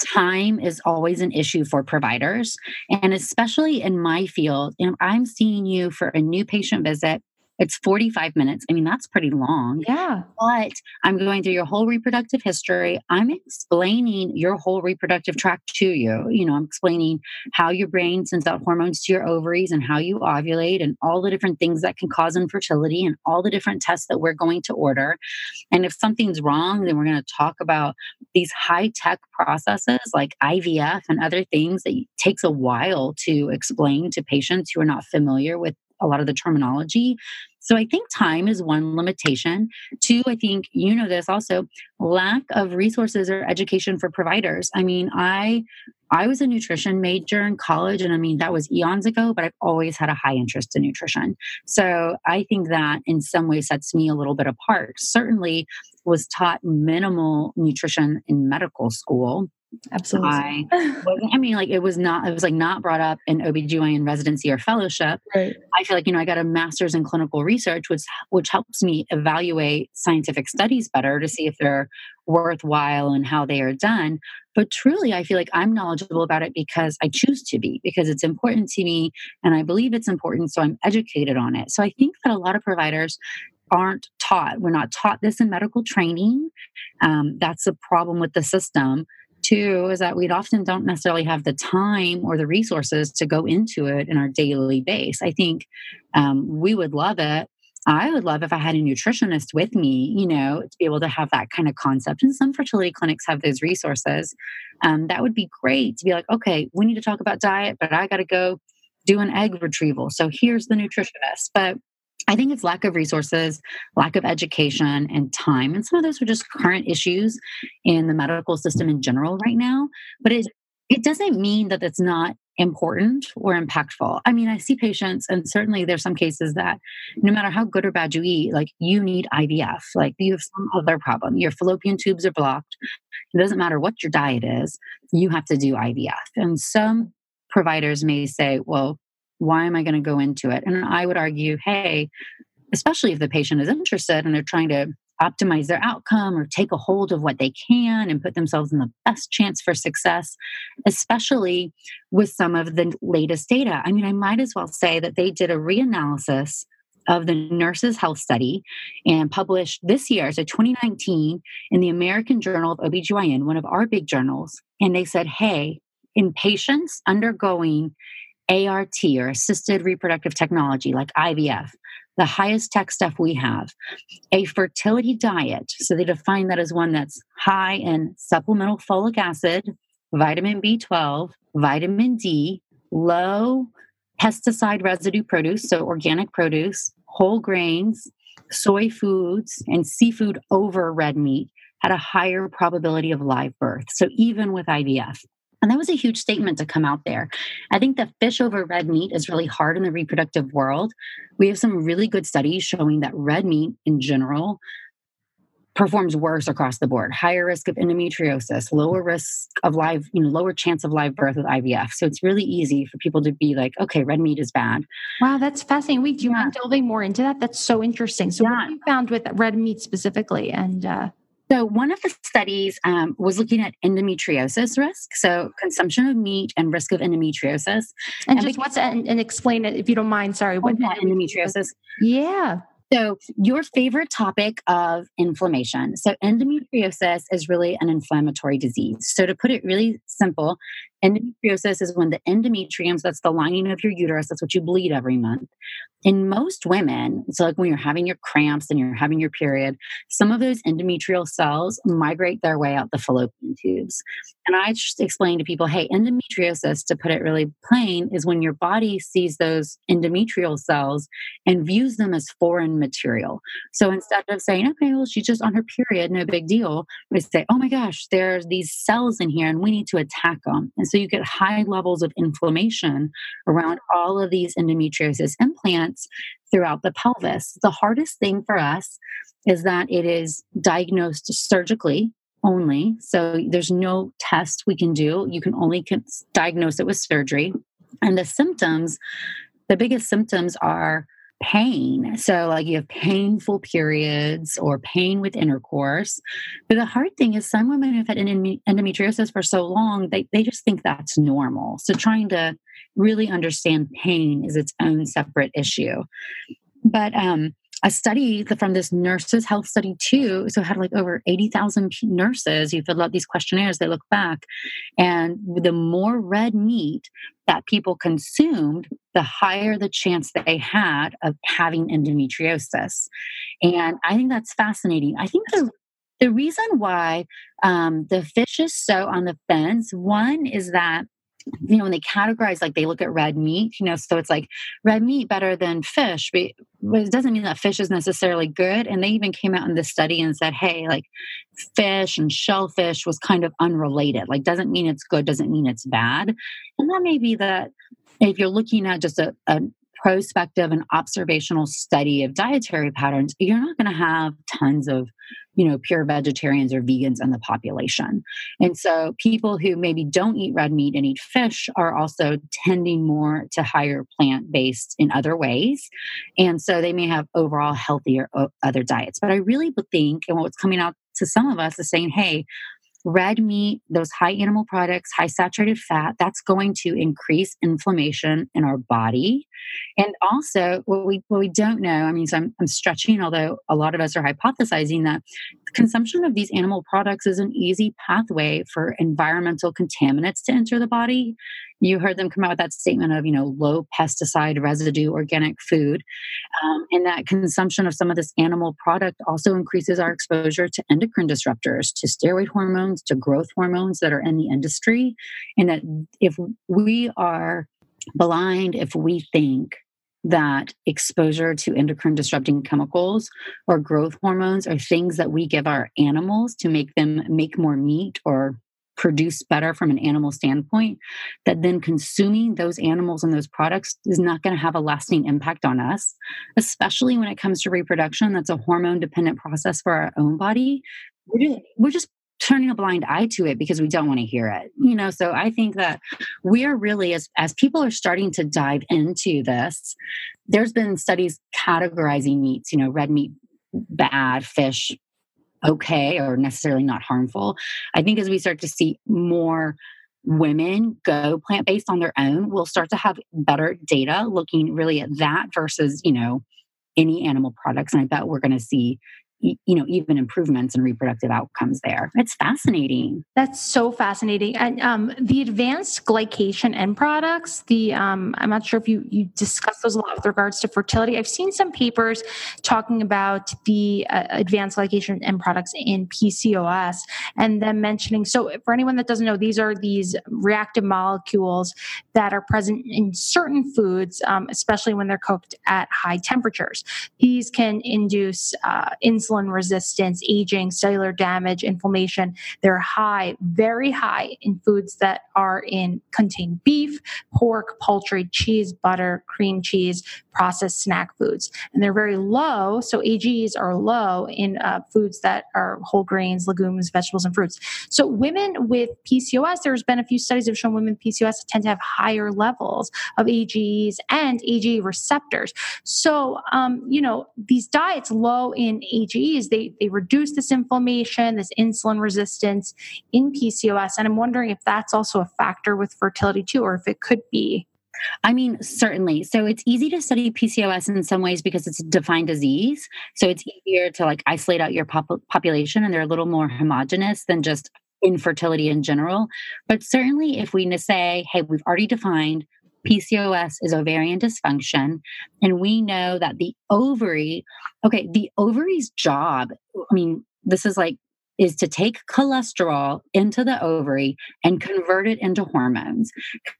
time is always an issue for providers and especially in my field and i'm seeing you for a new patient visit it's 45 minutes. I mean, that's pretty long. Yeah. But I'm going through your whole reproductive history. I'm explaining your whole reproductive tract to you. You know, I'm explaining how your brain sends out hormones to your ovaries and how you ovulate and all the different things that can cause infertility and all the different tests that we're going to order. And if something's wrong, then we're going to talk about these high tech processes like IVF and other things that takes a while to explain to patients who are not familiar with a lot of the terminology. So I think time is one limitation. Two, I think you know this also, lack of resources or education for providers. I mean, I I was a nutrition major in college and I mean that was eons ago, but I've always had a high interest in nutrition. So I think that in some way sets me a little bit apart. Certainly was taught minimal nutrition in medical school Absolutely. I wasn't, I mean, like it was not, it was like not brought up in OBGYN residency or fellowship. Right. I feel like, you know, I got a master's in clinical research, which, which helps me evaluate scientific studies better to see if they're worthwhile and how they are done. But truly, I feel like I'm knowledgeable about it because I choose to be, because it's important to me and I believe it's important. So I'm educated on it. So I think that a lot of providers aren't taught. We're not taught this in medical training. Um, that's a problem with the system. Two is that we often don't necessarily have the time or the resources to go into it in our daily base. I think um, we would love it. I would love if I had a nutritionist with me, you know, to be able to have that kind of concept. And some fertility clinics have those resources. Um, that would be great to be like, okay, we need to talk about diet, but I got to go do an egg retrieval. So here's the nutritionist. But I think it's lack of resources, lack of education, and time. And some of those are just current issues in the medical system in general right now. But it it doesn't mean that it's not important or impactful. I mean, I see patients, and certainly there's some cases that no matter how good or bad you eat, like you need IVF, like you have some other problem. Your fallopian tubes are blocked. It doesn't matter what your diet is, you have to do IVF. And some providers may say, well, why am I going to go into it? And I would argue, hey, especially if the patient is interested and they're trying to optimize their outcome or take a hold of what they can and put themselves in the best chance for success, especially with some of the latest data. I mean, I might as well say that they did a reanalysis of the Nurses Health Study and published this year, so 2019, in the American Journal of OBGYN, one of our big journals. And they said, hey, in patients undergoing ART or assisted reproductive technology like IVF, the highest tech stuff we have, a fertility diet. So they define that as one that's high in supplemental folic acid, vitamin B12, vitamin D, low pesticide residue produce, so organic produce, whole grains, soy foods, and seafood over red meat had a higher probability of live birth. So even with IVF. And that was a huge statement to come out there. I think that fish over red meat is really hard in the reproductive world. We have some really good studies showing that red meat in general performs worse across the board higher risk of endometriosis lower risk of live you know lower chance of live birth with ivf so it's really easy for people to be like okay red meat is bad wow that's fascinating wait do you yeah. mind delving more into that that's so interesting so yeah. what you found with red meat specifically and uh so, one of the studies um, was looking at endometriosis risk, so consumption of meat and risk of endometriosis. And, and just what's and, and, explain it if you don't mind. Sorry, what endometriosis? Yeah. So, your favorite topic of inflammation. So, endometriosis is really an inflammatory disease. So, to put it really simple, Endometriosis is when the endometrium, so that's the lining of your uterus, that's what you bleed every month. In most women, so like when you're having your cramps and you're having your period, some of those endometrial cells migrate their way out the fallopian tubes. And I just explain to people hey, endometriosis, to put it really plain, is when your body sees those endometrial cells and views them as foreign material. So instead of saying, okay, well, she's just on her period, no big deal, we say, oh my gosh, there's these cells in here and we need to attack them. And so you get high levels of inflammation around all of these endometriosis implants throughout the pelvis. The hardest thing for us is that it is diagnosed surgically only. So there's no test we can do. You can only diagnose it with surgery. And the symptoms, the biggest symptoms are pain. So, like you have painful periods or pain with intercourse. But the hard thing is, some women who've had endometriosis for so long, they, they just think that's normal. So, trying to really understand pain is its own separate issue. But um, a study from this nurses health study too so had like over 80,000 nurses you fill out these questionnaires they look back and the more red meat that people consumed the higher the chance they had of having endometriosis. And i think that's fascinating. I think the the reason why um, the fish is so on the fence one is that you know, when they categorize, like they look at red meat, you know, so it's like red meat better than fish, but it doesn't mean that fish is necessarily good. And they even came out in this study and said, hey, like fish and shellfish was kind of unrelated. Like, doesn't mean it's good, doesn't mean it's bad. And that may be that if you're looking at just a, a prospective and observational study of dietary patterns, you're not going to have tons of, you know, pure vegetarians or vegans in the population. And so people who maybe don't eat red meat and eat fish are also tending more to higher plant based in other ways. And so they may have overall healthier other diets. But I really think, and what's coming out to some of us is saying, hey, red meat, those high animal products, high saturated fat, that's going to increase inflammation in our body. And also, what we what we don't know, I mean, so I'm, I'm stretching, although a lot of us are hypothesizing that consumption of these animal products is an easy pathway for environmental contaminants to enter the body. You heard them come out with that statement of, you know, low pesticide residue organic food. Um, and that consumption of some of this animal product also increases our exposure to endocrine disruptors, to steroid hormones, to growth hormones that are in the industry. And that if we are blind, if we think that exposure to endocrine disrupting chemicals or growth hormones are things that we give our animals to make them make more meat or produce better from an animal standpoint, that then consuming those animals and those products is not going to have a lasting impact on us, especially when it comes to reproduction. That's a hormone dependent process for our own body. We're just, we're just turning a blind eye to it because we don't want to hear it you know so i think that we're really as as people are starting to dive into this there's been studies categorizing meats you know red meat bad fish okay or necessarily not harmful. I think as we start to see more women go plant based on their own, we'll start to have better data looking really at that versus, you know, any animal products. And I bet we're going to see you know even improvements in reproductive outcomes there. It's fascinating. That's so fascinating. And um, the advanced glycation end products the um, i'm not sure if you you discuss those a lot with regards to fertility. I've seen some papers talking about the uh, advanced glycation end products in pcos and then mentioning so for anyone that doesn't know these are these reactive molecules that are present in certain foods um, especially when they're cooked at high temperatures. These can induce uh, insulin insulin resistance, aging, cellular damage, inflammation. They're high, very high in foods that are in contain beef, pork, poultry, cheese, butter, cream cheese, processed snack foods. And they're very low. So AGs are low in uh, foods that are whole grains, legumes, vegetables, and fruits. So women with PCOS, there's been a few studies have shown women with PCOS tend to have higher levels of AGs and AGE receptors. So, um, you know, these diets low in AGEs, they, they reduce this inflammation, this insulin resistance in PCOS. And I'm wondering if that's also a factor with fertility too, or if it could be. I mean, certainly. So it's easy to study PCOS in some ways because it's a defined disease. So it's easier to like isolate out your pop- population and they're a little more homogenous than just infertility in general. But certainly, if we say, hey, we've already defined PCOS is ovarian dysfunction, and we know that the ovary, okay, the ovary's job, I mean, this is like is to take cholesterol into the ovary and convert it into hormones,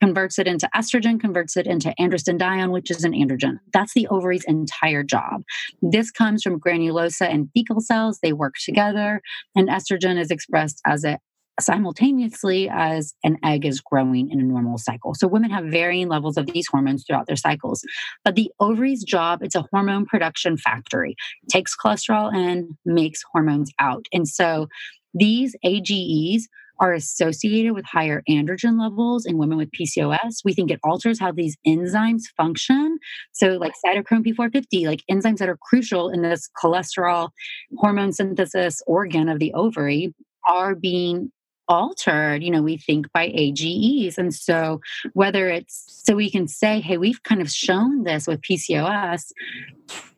converts it into estrogen, converts it into androstenedione, which is an androgen. That's the ovary's entire job. This comes from granulosa and thecal cells. They work together, and estrogen is expressed as a simultaneously as an egg is growing in a normal cycle. So women have varying levels of these hormones throughout their cycles. But the ovary's job, it's a hormone production factory. It takes cholesterol in, makes hormones out. And so these AGEs are associated with higher androgen levels in women with PCOS. We think it alters how these enzymes function. So, like cytochrome P450, like enzymes that are crucial in this cholesterol hormone synthesis organ of the ovary, are being altered, you know, we think by AGEs. And so, whether it's so we can say, hey, we've kind of shown this with PCOS,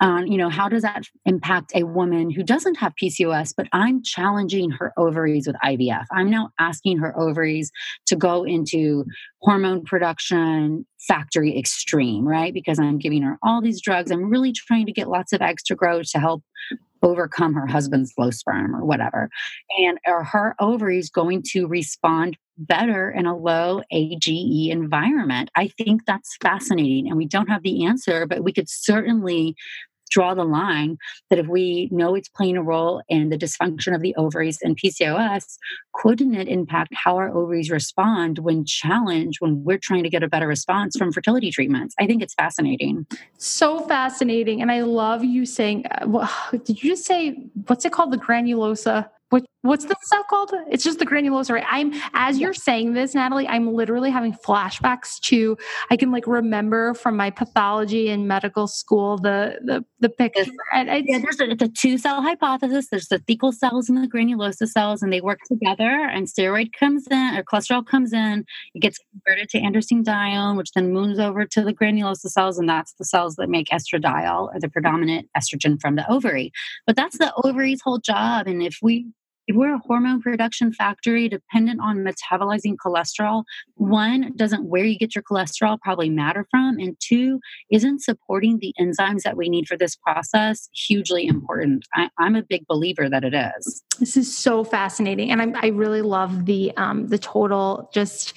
um, you know, how does that impact a woman who doesn't have PCOS, but I'm challenging her ovaries with IVF? I'm now asking her ovaries to go into hormone production factory extreme, right? Because I'm giving her all these drugs. I'm really trying to get lots of eggs to grow to help overcome her husband's low sperm or whatever. And are her ovaries going to respond better in a low AGE environment? I think that's fascinating. And we don't have the answer, but we could certainly draw the line that if we know it's playing a role in the dysfunction of the ovaries and PCOS, couldn't it impact how our ovaries respond when challenged, when we're trying to get a better response from fertility treatments? I think it's fascinating. So fascinating. And I love you saying, uh, well, did you just say, what's it called? The granulosa? What, what's the stuff called? It's just the granulosa. I'm as you're saying this, Natalie. I'm literally having flashbacks to. I can like remember from my pathology in medical school the the the picture. And yeah, there's a, it's a two cell hypothesis. There's the thecal cells and the granulosa cells, and they work together. And steroid comes in, or cholesterol comes in. It gets converted to androstenedione, which then moves over to the granulosa cells, and that's the cells that make estradiol, or the predominant estrogen from the ovary. But that's the ovary's whole job. And if we if we're a hormone production factory dependent on metabolizing cholesterol, one, doesn't where you get your cholesterol probably matter from, and two, isn't supporting the enzymes that we need for this process hugely important. I, am a big believer that it is. This is so fascinating, and I, I really love the um, the total just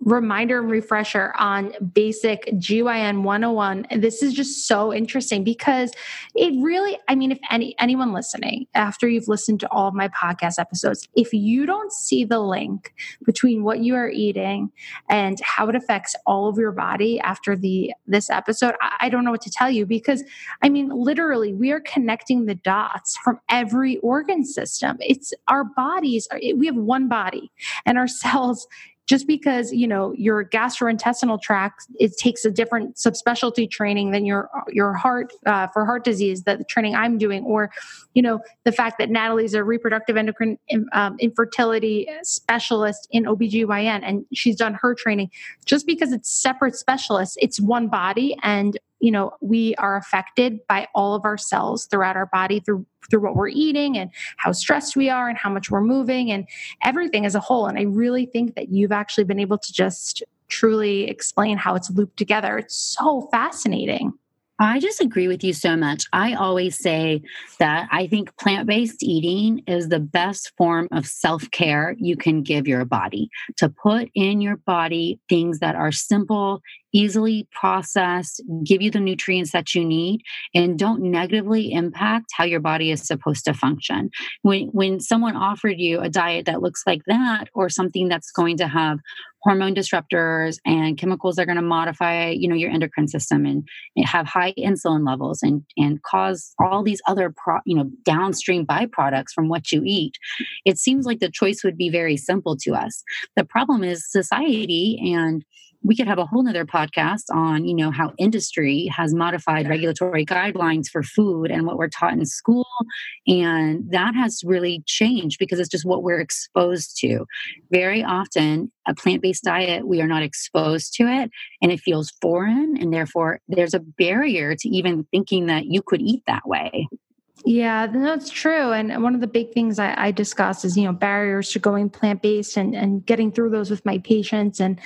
reminder and refresher on basic GYN 101. This is just so interesting because it really, I mean, if any anyone listening, after you've listened to all of my podcast episodes, if you don't see the link between what you are eating and how it affects all of your body after the this episode, I, I don't know what to tell you because I mean, literally, we are connecting the dots from every organ system. It's our bodies, are, we have one body and our [laughs] cells just because you know your gastrointestinal tract it takes a different subspecialty training than your your heart uh, for heart disease that the training i'm doing or you know the fact that natalie's a reproductive endocrine um, infertility specialist in obgyn and she's done her training. Just because it's separate specialists it's one body and you know, we are affected by all of our cells throughout our body through through what we're eating and how stressed we are and how much we're moving and everything as a whole. And I really think that you've actually been able to just truly explain how it's looped together. It's so fascinating. I just agree with you so much. I always say that I think plant based eating is the best form of self care you can give your body to put in your body things that are simple, easily processed, give you the nutrients that you need, and don't negatively impact how your body is supposed to function. When, when someone offered you a diet that looks like that, or something that's going to have hormone disruptors and chemicals that are going to modify you know your endocrine system and have high insulin levels and and cause all these other pro, you know downstream byproducts from what you eat it seems like the choice would be very simple to us the problem is society and we could have a whole nother podcast on you know how industry has modified regulatory guidelines for food and what we're taught in school. And that has really changed because it's just what we're exposed to. Very often a plant-based diet we are not exposed to it and it feels foreign and therefore there's a barrier to even thinking that you could eat that way yeah, that's true. And one of the big things I, I discuss is, you know, barriers to going plant based and, and getting through those with my patients. And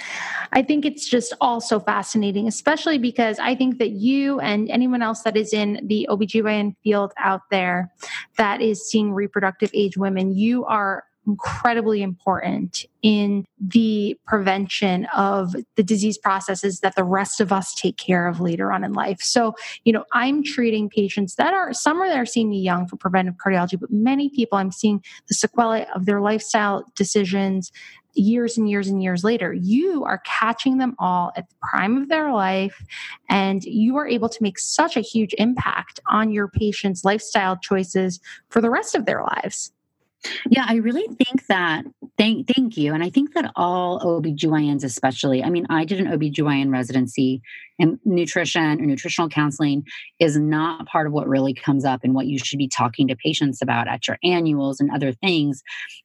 I think it's just all so fascinating, especially because I think that you and anyone else that is in the OBGYN field out there that is seeing reproductive age women, you are incredibly important in the prevention of the disease processes that the rest of us take care of later on in life. So, you know, I'm treating patients that are some are there seeing me young for preventive cardiology, but many people I'm seeing the sequelae of their lifestyle decisions years and years and years later. You are catching them all at the prime of their life, and you are able to make such a huge impact on your patients' lifestyle choices for the rest of their lives. Yeah, I really think that thank thank you. And I think that all OBGYNs especially, I mean, I did an OBGYN residency and nutrition or nutritional counseling is not part of what really comes up and what you should be talking to patients about at your annuals and other things.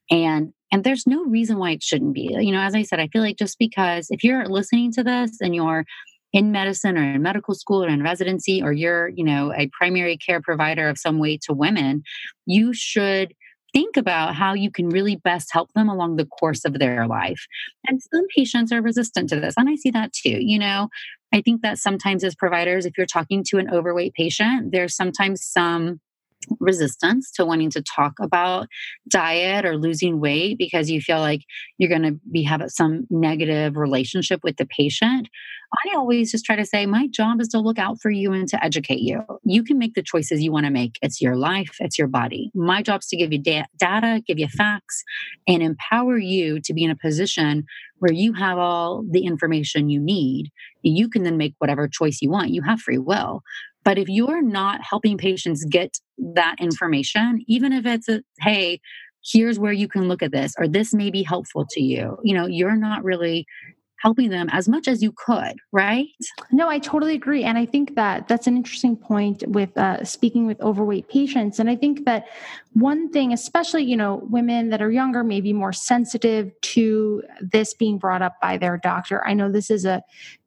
And and there's no reason why it shouldn't be. You know, as I said, I feel like just because if you're listening to this and you're in medicine or in medical school or in residency or you're, you know, a primary care provider of some way to women, you should think about how you can really best help them along the course of their life. And some patients are resistant to this. And I see that too. You know, I think that sometimes as providers, if you're talking to an overweight patient, there's sometimes some resistance to wanting to talk about diet or losing weight because you feel like you're going to be have some negative relationship with the patient i always just try to say my job is to look out for you and to educate you. You can make the choices you want to make. It's your life it's your body. My job is to give you da- data give you facts and empower you to be in a position where you have all the information you need. You can then make whatever choice you want. You have free will but if you're not helping patients get that information, even if it's a, hey, here's where you can look at this, or this may be helpful to you, you know, you're not really helping them as much as you could, right? No, I totally agree. And I think that that's an interesting point with uh, speaking with overweight patients. And I think that one thing, especially, you know, women that are younger, may be more sensitive to this being brought up by their doctor. I know this is a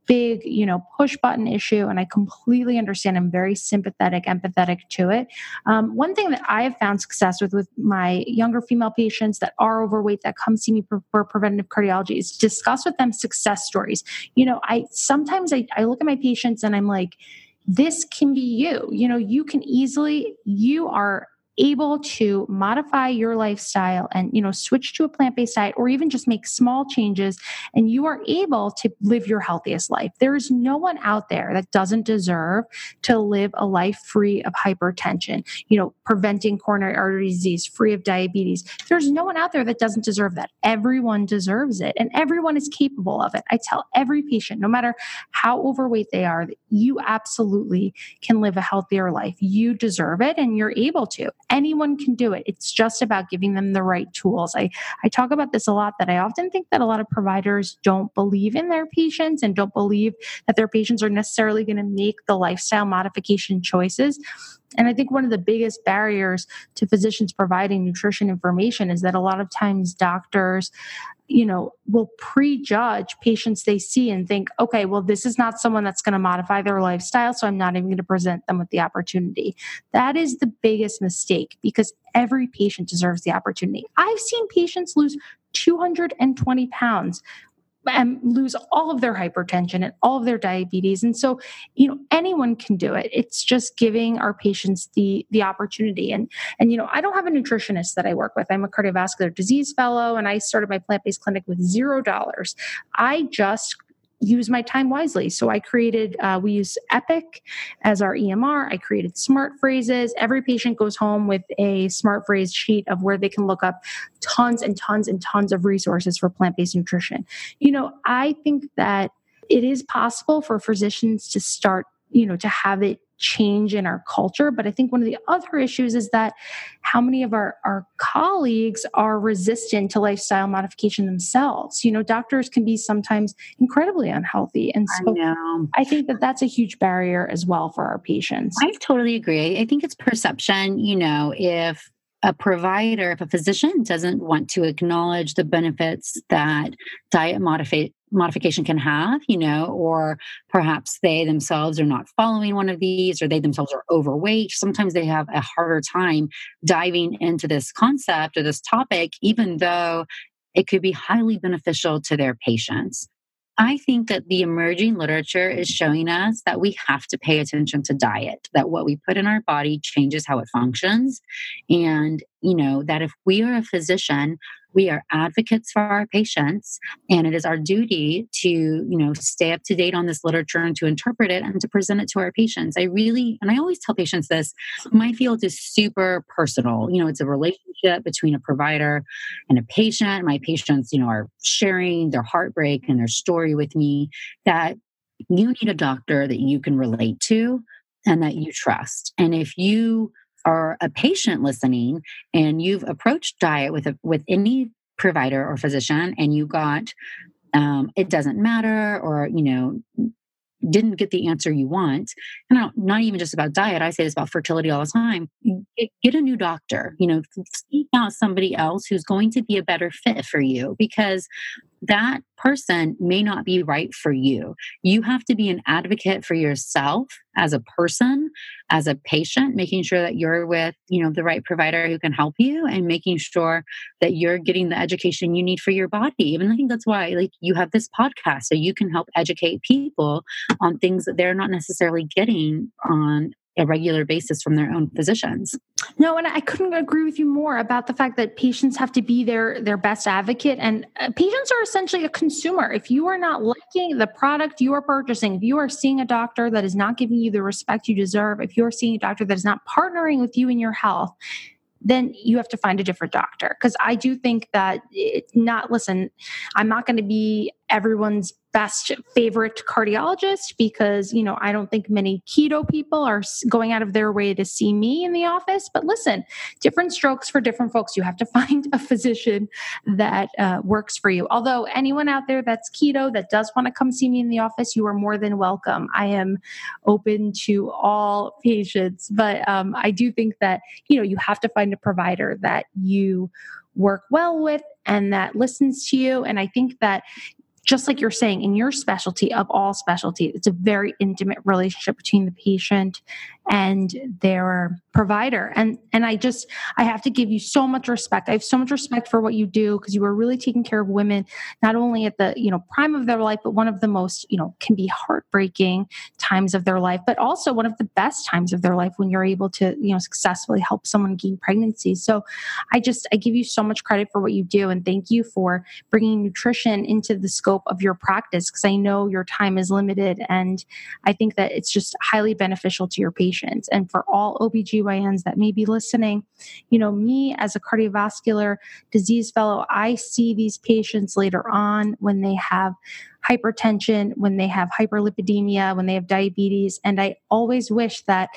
big, you know, push button issue, and I completely understand. I'm very sympathetic, empathetic to it. Um, one thing that I have found success with with my younger female patients that are overweight that come see me for, for preventive cardiology is discuss with them success stories. You know, I sometimes I, I look at my patients and I'm like, this can be you. You know, you can easily, you are able to modify your lifestyle and you know switch to a plant-based diet or even just make small changes and you are able to live your healthiest life. There is no one out there that doesn't deserve to live a life free of hypertension you know preventing coronary artery disease free of diabetes. There's no one out there that doesn't deserve that. Everyone deserves it and everyone is capable of it. I tell every patient no matter how overweight they are that you absolutely can live a healthier life. You deserve it and you're able to anyone can do it. It's just about giving them the right tools. I, I talk about this a lot that I often think that a lot of providers don't believe in their patients and don't believe that their patients are necessarily going to make the lifestyle modification choices And I think one of the biggest barriers to physicians providing nutrition information is that a lot of times doctors you know, will prejudge patients they see and think, okay, well, this is not someone that's going to modify their lifestyle, so I'm not even going to present them with the opportunity. That is the biggest mistake because every patient deserves the opportunity. I've seen patients lose 220 pounds and lose all of their hypertension and all of their diabetes. And so you know anyone can do it. It's just giving our patients the the opportunity. And and you know i don't have a nutritionist that i work with. I'm a cardiovascular disease fellow and i started my plant-based clinic with zero dollars. I just use my time wisely. So I created, uh, we use Epic as our EMR. I created smart phrases. Every patient goes home with a smart phrase sheet of where they can look up tons and tons and tons of resources for plant based nutrition. You know, I think that it is possible for physicians to start, you know, to have it change in our culture. But I think one of the other issues is that how many of our, our colleagues are resistant to lifestyle modification themselves. You know, doctors can be sometimes incredibly unhealthy. And so I, I think that that's a huge barrier as well for our patients. I totally agree. I think it's perception. You know, if a provider, if a physician doesn't want to acknowledge the benefits that diet modify, modification can have, you know, or perhaps they themselves are not following one of these, or they themselves are overweight. Sometimes they have a harder time diving into this concept or this topic, even though it could be highly beneficial to their patients. I think that the emerging literature is showing us that we have to pay attention to diet, that what we put in our body changes how it functions. And, you know, that if we are a physician, we are advocates for our patients and it is our duty to you know stay up to date on this literature and to interpret it and to present it to our patients. I really and i always tell patients this my field is super personal. You know it's a relationship between a provider and a patient. My patients you know are sharing their heartbreak and their story with me that you need a doctor that you can relate to and that you trust. And if you are a patient listening and you've approached diet with a, with any provider or physician and you got um, it doesn't matter or you know didn't get the answer you want and not, not even just about diet i say this about fertility all the time get, get a new doctor you know seek out somebody else who's going to be a better fit for you because that person may not be right for you. You have to be an advocate for yourself as a person, as a patient, making sure that you're with, you know, the right provider who can help you and making sure that you're getting the education you need for your body. Even I think that's why like you have this podcast so you can help educate people on things that they're not necessarily getting on a regular basis from their own physicians. No, and I couldn't agree with you more about the fact that patients have to be their their best advocate and uh, patients are essentially a consumer. If you are not liking the product you are purchasing, if you are seeing a doctor that is not giving you the respect you deserve, if you're seeing a doctor that is not partnering with you in your health, then you have to find a different doctor because i do think that it, not listen i'm not going to be everyone's best favorite cardiologist because you know i don't think many keto people are going out of their way to see me in the office. But listen different strokes for different folks. You have to [laughs] find a physician that uh, works for you. Although anyone out there that's keto that does want to come see me in the office you are more than welcome. I am open to all patients. But um, i do think that you know you have to find a provider that you work well with and that listens to you. And I think that just like you're saying, in your specialty of all specialties, it's a very intimate relationship between the patient and their provider. And and I just I have to give you so much respect. I have so much respect for what you do because you are really taking care of women not only at the, you know, prime of their life, but one of the most, you know, can be heartbreaking times of their life, but also one of the best times of their life when you're able to, you know, successfully help someone gain pregnancy. So I just I give you so much credit for what you do and thank you for bringing nutrition into the scope of your practice because I know your time is limited and I think that it's just highly beneficial to your patients and for all OBGYNs that may be listening, you know, me as a cardiovascular disease fellow, I see these patients later on when they have hypertension, when they have hyperlipidemia, when they have diabetes. And I always wish that,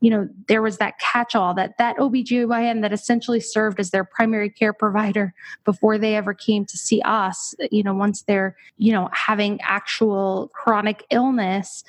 you know, there was that catch all that that OBGYN that essentially served as their primary care provider before they ever came to see us, you know, once they're, you know, having actual chronic illness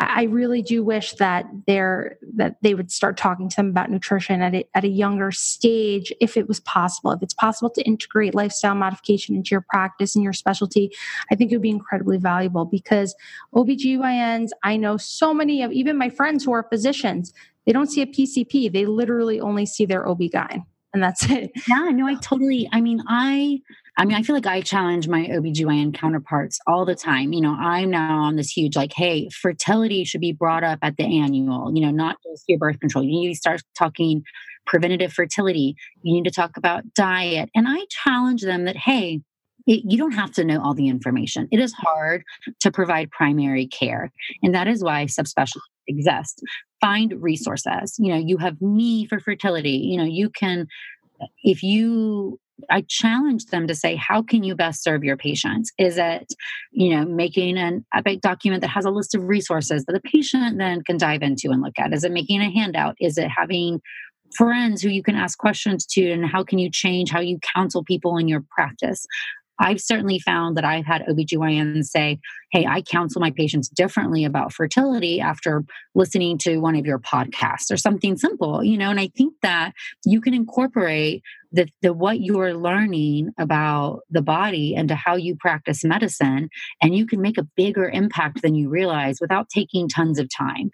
I really do wish that they're that they would start talking to them about nutrition at a, at a younger stage if it was possible. If it's possible to integrate lifestyle modification into your practice and your specialty, I think it would be incredibly valuable because OBGYNs, I know so many of even my friends who are physicians, they don't see a PCP. They literally only see their OB-GYN and that's [laughs] it. Yeah, no, I totally, I mean, I, I mean, I feel like I challenge my OBGYN counterparts all the time. You know, I'm now on this huge, like, hey, fertility should be brought up at the annual, you know, not just your birth control. You need to start talking preventative fertility. You need to talk about diet. And I challenge them that, hey, it, you don't have to know all the information. It is hard to provide primary care. And that is why subspecialties exist find resources. You know, you have me for fertility. You know, you can, if you, I challenge them to say, how can you best serve your patients? Is it, you know, making an epic document that has a list of resources that the patient then can dive into and look at? Is it making a handout? Is it having friends who you can ask questions to and how can you change how you counsel people in your practice I've certainly found that I've had OBGYNs say, Hey, I counsel my patients differently about fertility after listening to one of your podcasts or something simple, you know. And I think that you can incorporate the, the what you're learning about the body into how you practice medicine, and you can make a bigger impact than you realize without taking tons of time.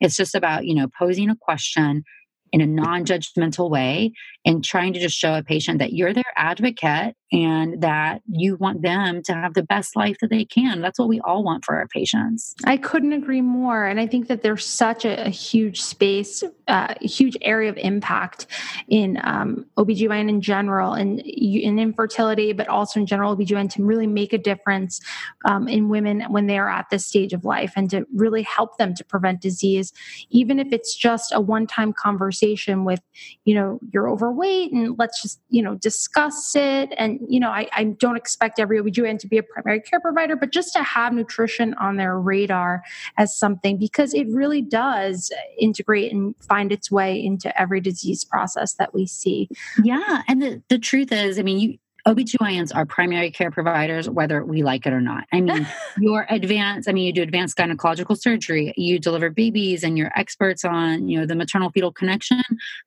It's just about, you know, posing a question in a non-judgmental way and trying to just show a patient that you're their advocate and that you want them to have the best life that they can. That's what we all want for our patients. I couldn't agree more. And I think that there's such a, a huge space, uh, huge area of impact in um, OBGYN in general and in infertility, but also in general OBGYN to really make a difference um, in women when they are at this stage of life and to really help them to prevent disease, even if it's just a one time conversation with, you know, you're overweight and let's just, you know, discuss it and you know, I, I don't expect every OBGYN to be a primary care provider, but just to have nutrition on their radar as something because it really does integrate and find its way into every disease process that we see. Yeah. And the, the truth is, I mean, you, OBGYNs are primary care providers, whether we like it or not. I mean, [laughs] you're advanced, I mean, you do advanced gynecological surgery, you deliver babies, and you're experts on, you know, the maternal fetal connection.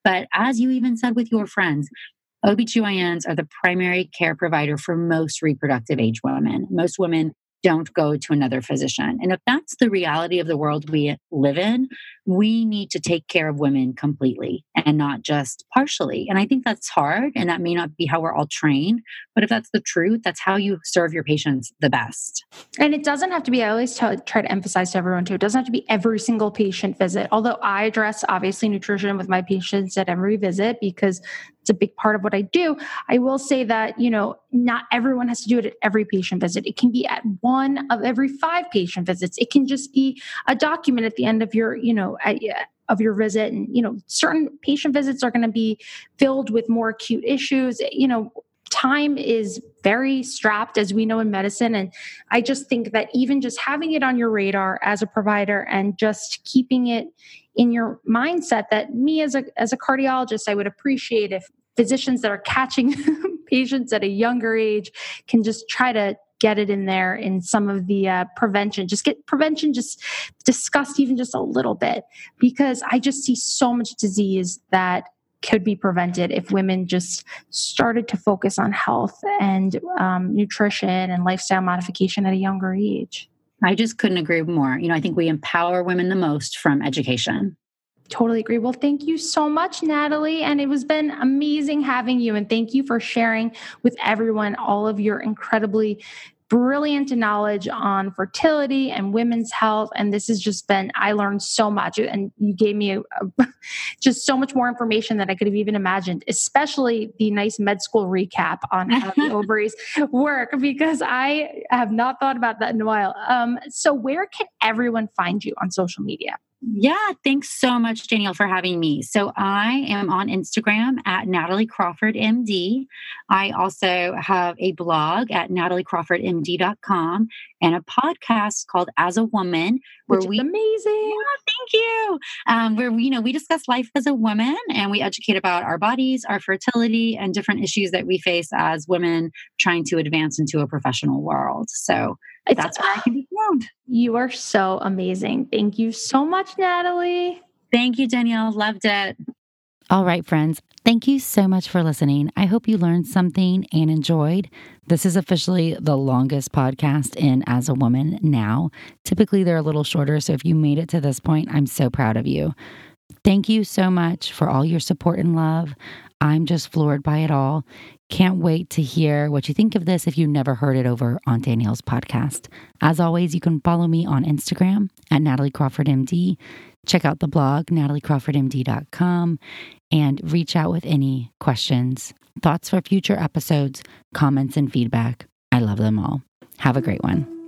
But as you even said with your friends, OBGYNs are the primary care provider for most reproductive age women. Most women don't go to another physician. And if that's the reality of the world we live in, we need to take care of women completely and not just partially. And I think that's hard and that may not be how we're all trained, but if that's the truth, that's how you serve your patients the best. And it doesn't have to be, I always try to emphasize to everyone too, it doesn't have to be every single patient visit. Although I address obviously nutrition with my patients at every visit because it's a big part of what I do. I will say that, you know, not everyone has to do it at every patient visit. It can be at one of every five patient visits. It can just be a document at the end of your, you know, at, of your visit and you know certain patient visits are going to be filled with more acute issues. You know time is very strapped as we know in medicine and i just think that even just having it on your radar as a provider and just keeping it in your mindset that me as a as a cardiologist i would appreciate if physicians that are catching [laughs] patients at a younger age can just try to get it in there in some of the uh, prevention. Just get prevention just discussed even just a little bit because I just see so much disease that could be prevented if women just started to focus on health and um, nutrition and lifestyle modification at a younger age. I just couldn't agree more. You know, I think we empower women the most from education. Totally agree. Well, thank you so much, Natalie. And it was been amazing having you. And thank you for sharing with everyone all of your incredibly brilliant knowledge on fertility and women's health. And this has just been, I learned so much. And you gave me a, a, [laughs] just so much more information than I could have even imagined, especially the nice med school recap on how the [laughs] ovaries work, because I have not thought about that in a while. Um, so, where can everyone find you on social media? Yeah, thanks so much, Danielle, for having me. So I am on Instagram at Natalie Crawford MD. I also have a blog at nataliecrawfordmd.com and a podcast called As a Woman, where we amazing. Thank you. Um, where we, you know we discuss life as a woman and we educate about our bodies, our fertility, and different issues that we face as women trying to advance into a professional world. So that's where I can be found. You are so amazing. Thank you so much, Natalie. Thank you, Danielle. Loved it. All right, friends. Thank you so much for listening. I hope you learned something and enjoyed. This is officially the longest podcast in As a Woman now. Typically, they're a little shorter. So if you made it to this point, I'm so proud of you. Thank you so much for all your support and love. I'm just floored by it all. Can't wait to hear what you think of this if you never heard it over on Danielle's podcast. As always, you can follow me on Instagram at Natalie Crawford MD. Check out the blog, nataliecrawfordmd.com, and reach out with any questions, thoughts for future episodes, comments, and feedback. I love them all. Have a great one.